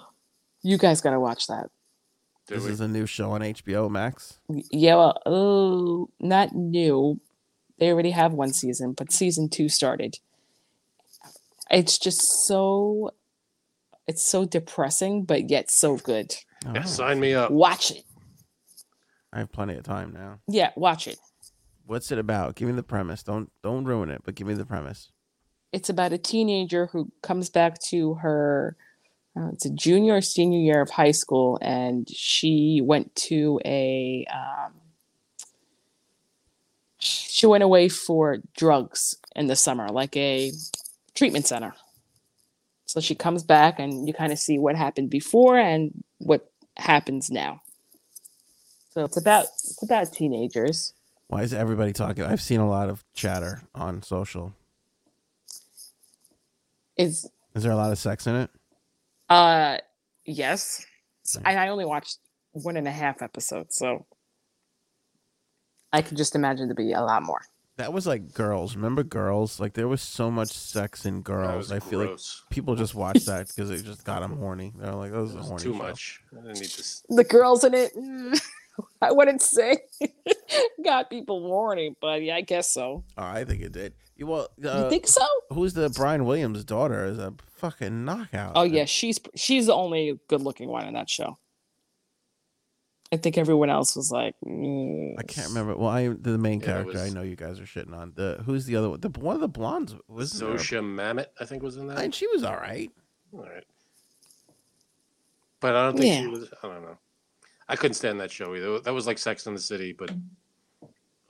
guys got to watch that. Do this we? is a new show on HBO Max. Yeah, well, oh, not new. They already have one season, but season two started. It's just so, it's so depressing, but yet so good. yeah, Oh, sign me up. Watch it. I have plenty of time now. Yeah, watch it. What's it about? Give me the premise. Don't don't ruin it, but give me the premise. It's about a teenager who comes back to her. Uh, it's a junior or senior year of high school, and she went to a. Um, she went away for drugs in the summer, like a treatment center. So she comes back, and you kind of see what happened before and what happens now. So it's about it's about teenagers. Why is everybody talking? I've seen a lot of chatter on social. Is Is there a lot of sex in it? Uh, yes. Nice. And I only watched one and a half episodes, so I could just imagine to be a lot more. That was like girls. Remember girls? Like there was so much sex in girls. was I feel like people just watched that because it just got them horny. They're like, "Oh, this is a was horny too show." much. I didn't need this. The girls in it, I wouldn't say got people horny, but yeah, I guess so. Oh, I think it did. You- Well, you uh, think so? who's the Brian Williams' daughter? Is a fucking knockout. Oh yeah, she's she's the only good-looking one in that show. I think everyone else was like, mm. I can't remember. Well, I the main Yeah, it character. I know you guys are shitting on. The who's the other one? The one of the blondes was Zosia Mamet, I think, was in that. and she was all right. All right. But I don't think she was. I don't know. I couldn't stand that show either. That was like Sex in the City, but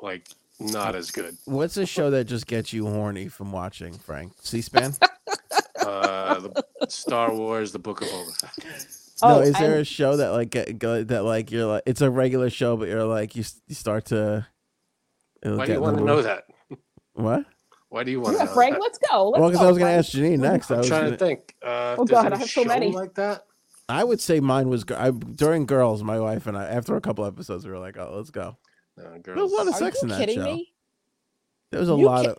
like not as good. What's a show that just gets you horny from watching Frank C-SPAN? Uh, the Star Wars, The Book of Boba Fett. no, Oh, is there and- a show that like get, go, that like you're like it's a regular show, but you're like you you start to. it'll Why get do you want to know mood. that? What? Why do you want yeah, to know Frank, that? let's go. Let's well, because I was gonna ask Janine next. I I'm was trying gonna, to think. Uh, Oh, God, I have so many. like that. I would say mine was gr- I, during Girls. My wife and I, after a couple episodes, we were like, "Oh, let's go." No, There was a lot of Are sex you in that kidding show. me? There was a You lot ki- of.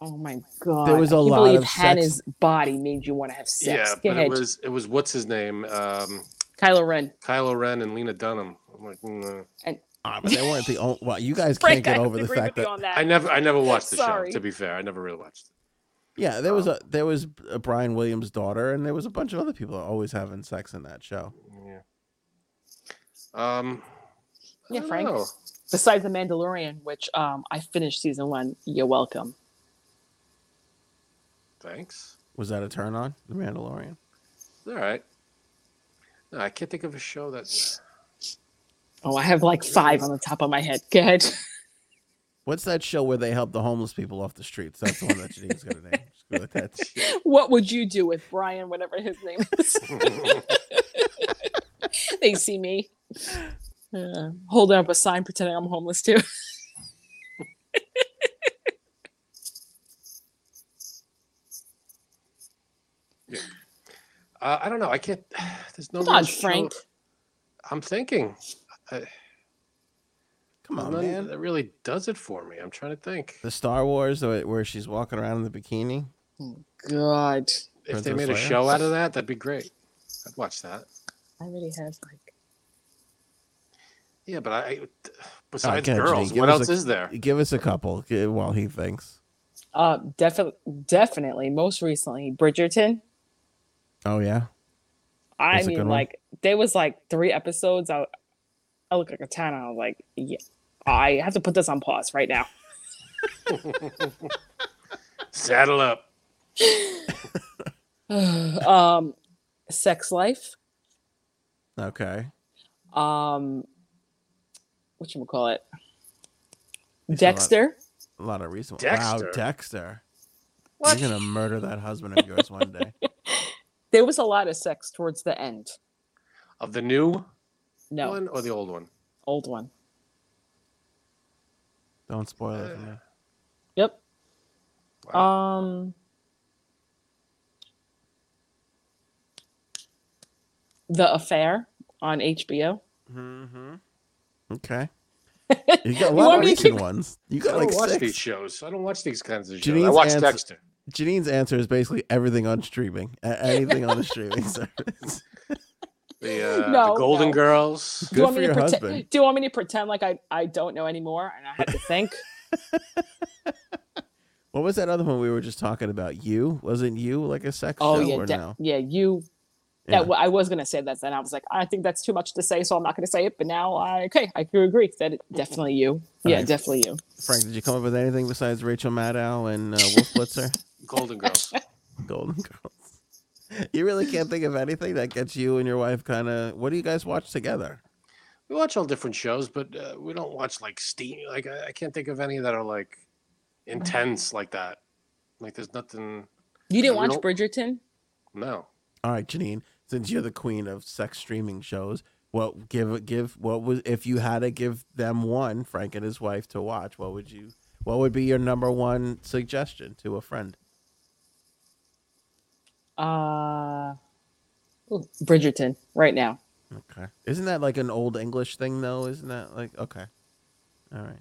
Oh my god! There was a I can't lot believe of sex- Hannah's body made you want to have sex. yeah, Go but ahead. it was it was what's his name? Um, Kylo Ren. Kylo Ren and Lena Dunham. I'm like, mm, uh. Ah, but they weren't the only. Well, you guys Frank, can't I get over the fact that that. I never, I never watched the show. To be fair, I never really watched it. yeah, there was a there was a Brian Williams' daughter, and there was a bunch of other people always having sex in that show. Yeah. Um. Yeah, Frank. know. Besides the Mandalorian, which um I finished season one. You're welcome. Thanks. Was that a turn on the Mandalorian? All right. No, I can't think of a show that's. Oh, I have like five on the top of my head. Go ahead. What's that show where they help the homeless people off the streets? That's the one that Janine's gonna name. Go with that. what would you do with Brian, whatever his name is? they see me uh, holding up a sign pretending I'm homeless too. Uh, I don't know. I can't. There's no. Come real on, show- Frank. I'm thinking. I, Come on, man. That really does it for me. I'm trying to think. The Star Wars where where she's walking around in the bikini. God, If they Princess made a Leia? show out of that, that'd be great. I'd watch that. I already have like. Yeah, but I. Besides Okay, girls, Janine, what else a- is there? Give us a couple while he thinks. Uh, definitely, definitely. Most recently, Bridgerton. Oh yeah. I That's a good mean, like there was like three episodes. I, I look like a ten. I was like, yeah, I have to put this on pause right now. Saddle up. um, Sex Life. Okay. Um, what you call it? We saw a lot- Dexter. A lot of recent. Wow, Dexter? Dexter. What? You're gonna murder that husband of yours one day. There was a lot of sex towards the end. Of the new No, one or the old one? old one. Don't spoil it for me. Yep. Wow. Um, The Affair on HBO. Mm-hmm. Okay. You got a lot of me recent keep- ones. You I got don't like watch six. these shows. I don't watch these kinds of shows. I watch answer- Dexter. Janine's answer is basically everything on streaming. Anything on the streaming service. The, uh, No, the Golden no. Girls. Good do you want for me to your pretend? husband. Do you want me to pretend like I, I don't know anymore and I had to think? What was that other one we were just talking about? You wasn't you like a sex oh show yeah, or de- no? yeah. You. Yeah. That I was gonna say that, then I was like, I think that's too much to say, so I'm not gonna say it. But now, I okay, I do agree that it, definitely you. Yeah, Alright. definitely you. Frank, did you come up with anything besides Rachel Maddow and uh, Wolf Blitzer? Golden Girls. Golden Girls. You really can't think of anything that gets you and your wife kind of. What do you guys watch together? we watch all different shows, but uh, we don't watch like Steam. Like I, I can't think of any that are like intense like that. Like there's nothing. You didn't watch Bridgerton? No. All right, Janine, since you're the queen of sex streaming shows, what give give what was if you had to give them one, Frank and his wife, to watch? What would you? What would be your number one suggestion to a friend? Uh, Bridgerton right now. Okay, isn't that like an old English thing though? Isn't that like okay? All right.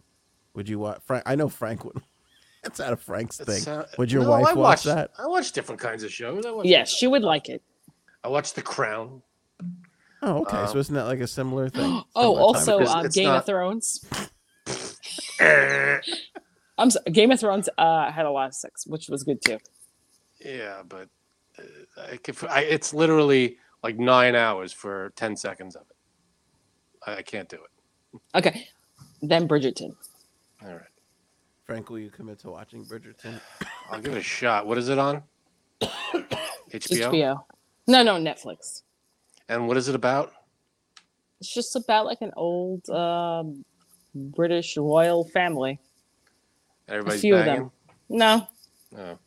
Would you watch Frank? I know Frank would. That's not a Frank's That's, thing. uh, Would your no, wife I watch watch that? I watch different kinds of shows. I watch Yes, she would like it. I watch The Crown. Oh, okay. Um, so isn't that like a similar thing? Oh, also because um, it's Game of Thrones. I'm so, Game of Thrones uh, had a lot of sex, which was good too. yeah, but uh, I could, I, it's literally like nine hours for ten seconds of it. I, I can't do it. Okay, then Bridgerton. All right, Frank, will you commit to watching Bridgerton? I'll give it a shot. What is it on? HBO. HBO. No, no, Netflix. And what is it about? It's just about like an old um, British royal family. Everybody's few of banging. them. No, Oh.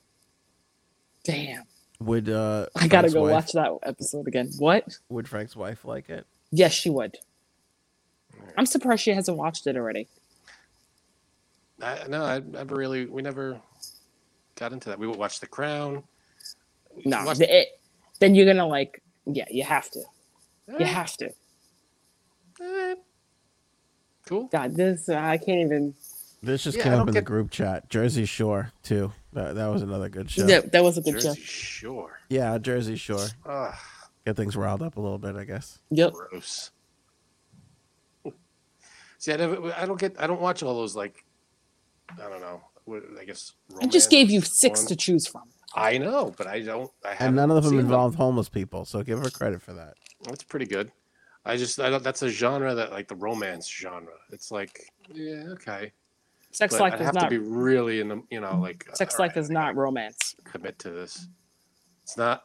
damn. Would uh? I gotta Frank's go wife, watch that episode again. What? Would Frank's wife like it? Yes, she would. I'm surprised she hasn't watched it already. I, no, I never really. We never got into that. We would watch The Crown. No, watched- the- it, then you're gonna like, yeah, you have to. You Eh, have to. eh. Cool. God, this I can't even. This just Yeah, came up don't in the group chat. Jersey Shore too. That that was another good show. That, that was a good Jersey show. Shore. Yeah, Jersey Shore. Ugh. Get things riled up a little bit, I guess. Yep. Gross. See, I, never, I don't get. I don't watch all those like. I don't know. I guess. I just gave you six porn. to choose from. I know, but I don't. I And none of them seen involve homeless people, so give her credit for that. That's pretty good. I just. I don't. That's a genre that like the romance genre. It's like, yeah, okay. Sex But life I'd is have not to be really in the. You know, like. sex all life right, is I not gotta romance. Commit to this. It's not.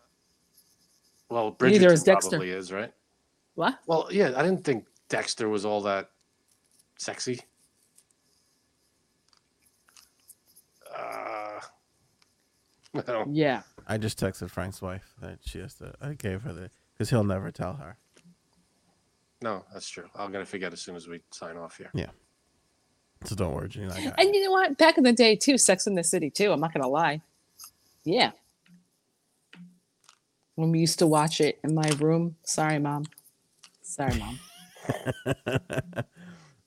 Well, Neither is Bridgerton Dexter. probably is right. What? Well, yeah, I didn't think Dexter was all that sexy. Uh, I Yeah. I just texted Frank's wife that she has to. I gave her the because he'll never tell her. no, that's true. I'm gonna forget as soon as we sign off here. So don't worry, Gene. And you know what? Back in the day too, Sex in the City too. I'm not gonna lie. Yeah. When we used to watch it in my room. Sorry, mom. Sorry, mom.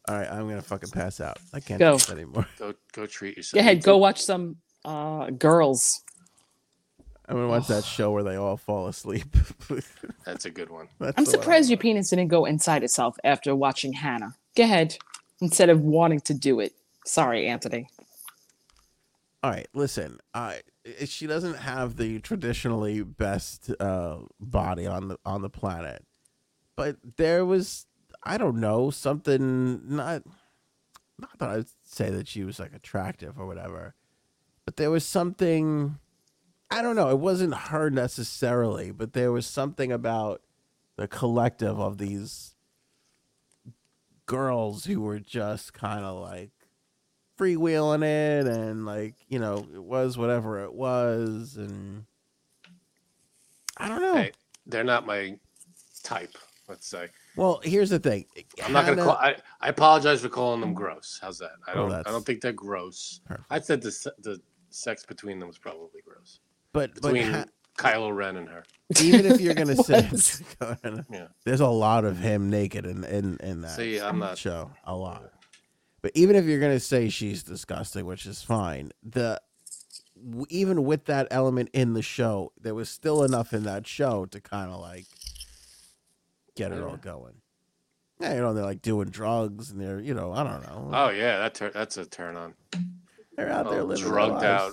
All right, I'm gonna fucking pass out. I can't Go. do this anymore. Go, go treat yourself. Go ahead, go watch some uh girls. I'm gonna watch that show where they all fall asleep. That's a good one. That's I'm the one surprised your penis didn't go inside itself after watching Hannah. Go ahead. Instead of wanting to do it. Sorry, Anthony. All right, listen. I she doesn't have the traditionally best uh, body on the on the planet, but there was I don't know something not not that I'd say that she was like attractive or whatever, but there was something I don't know. It wasn't her necessarily, but there was something about the collective of these girls who were just kind of like freewheeling it and like you know it was whatever it was and i don't know Hey, they're not my type. Let's say. well here's the thing I'm not gonna call. I, I apologize for calling them gross. How's that? I don't. I don't think they're gross. Perfect. I said the the sex between them was probably gross. but but Between ha- Kylo Ren and her. Even if you're gonna say Yeah. there's a lot of him naked in in, in that See, I'm not. show a lot but even if you're gonna say she's disgusting which is fine the even with that element in the show there was still enough in that show to kind of like get it all going yeah you know they're like doing drugs and they're you know i don't know Oh yeah, that tur- that's a turn on. they're out there Oh, living their drugged out.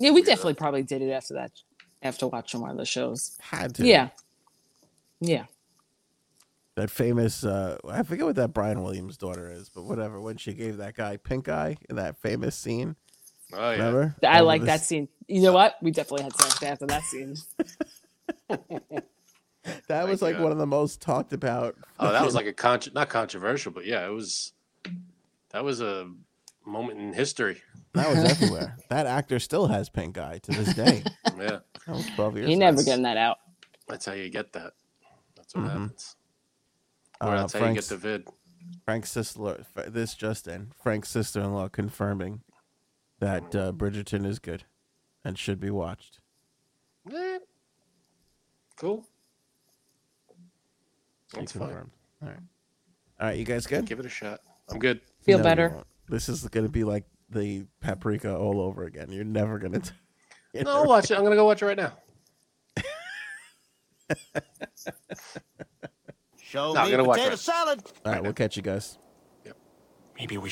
Yeah, we Yeah. definitely probably did it after that after watching one of the shows. had to Yeah. Yeah. that famous uh i forget what that brian williams daughter is but whatever when she gave that guy pink eye in that famous scene Oh yeah. remember I Over like the that scene. You know what? We definitely had sex after that scene. That My was like God. one of the most talked about. Oh, that was like a con- not controversial, but yeah, it was. That was a moment in history. that was everywhere. that actor still has pink eye to this day. Yeah, That was twelve years. He never getting that out. that's how you get that. That's what Mhm. happens. Or Uh, that's how you get Frank's, the vid. Frank's sister. This just in. Frank's sister-in-law confirming that uh, Bridgerton is good and should be watched. Eh. Cool. That's fine. Confirmed. All right. All right. You guys good? Give it a shot. I'm good. Feel No, better. This is going to be like the paprika all over again. You're never going to. No, I'll watch it. I'm gonna go watch it right now. Show No, I'm me gonna watch potato it. salad. All right. We'll catch you guys. Maybe we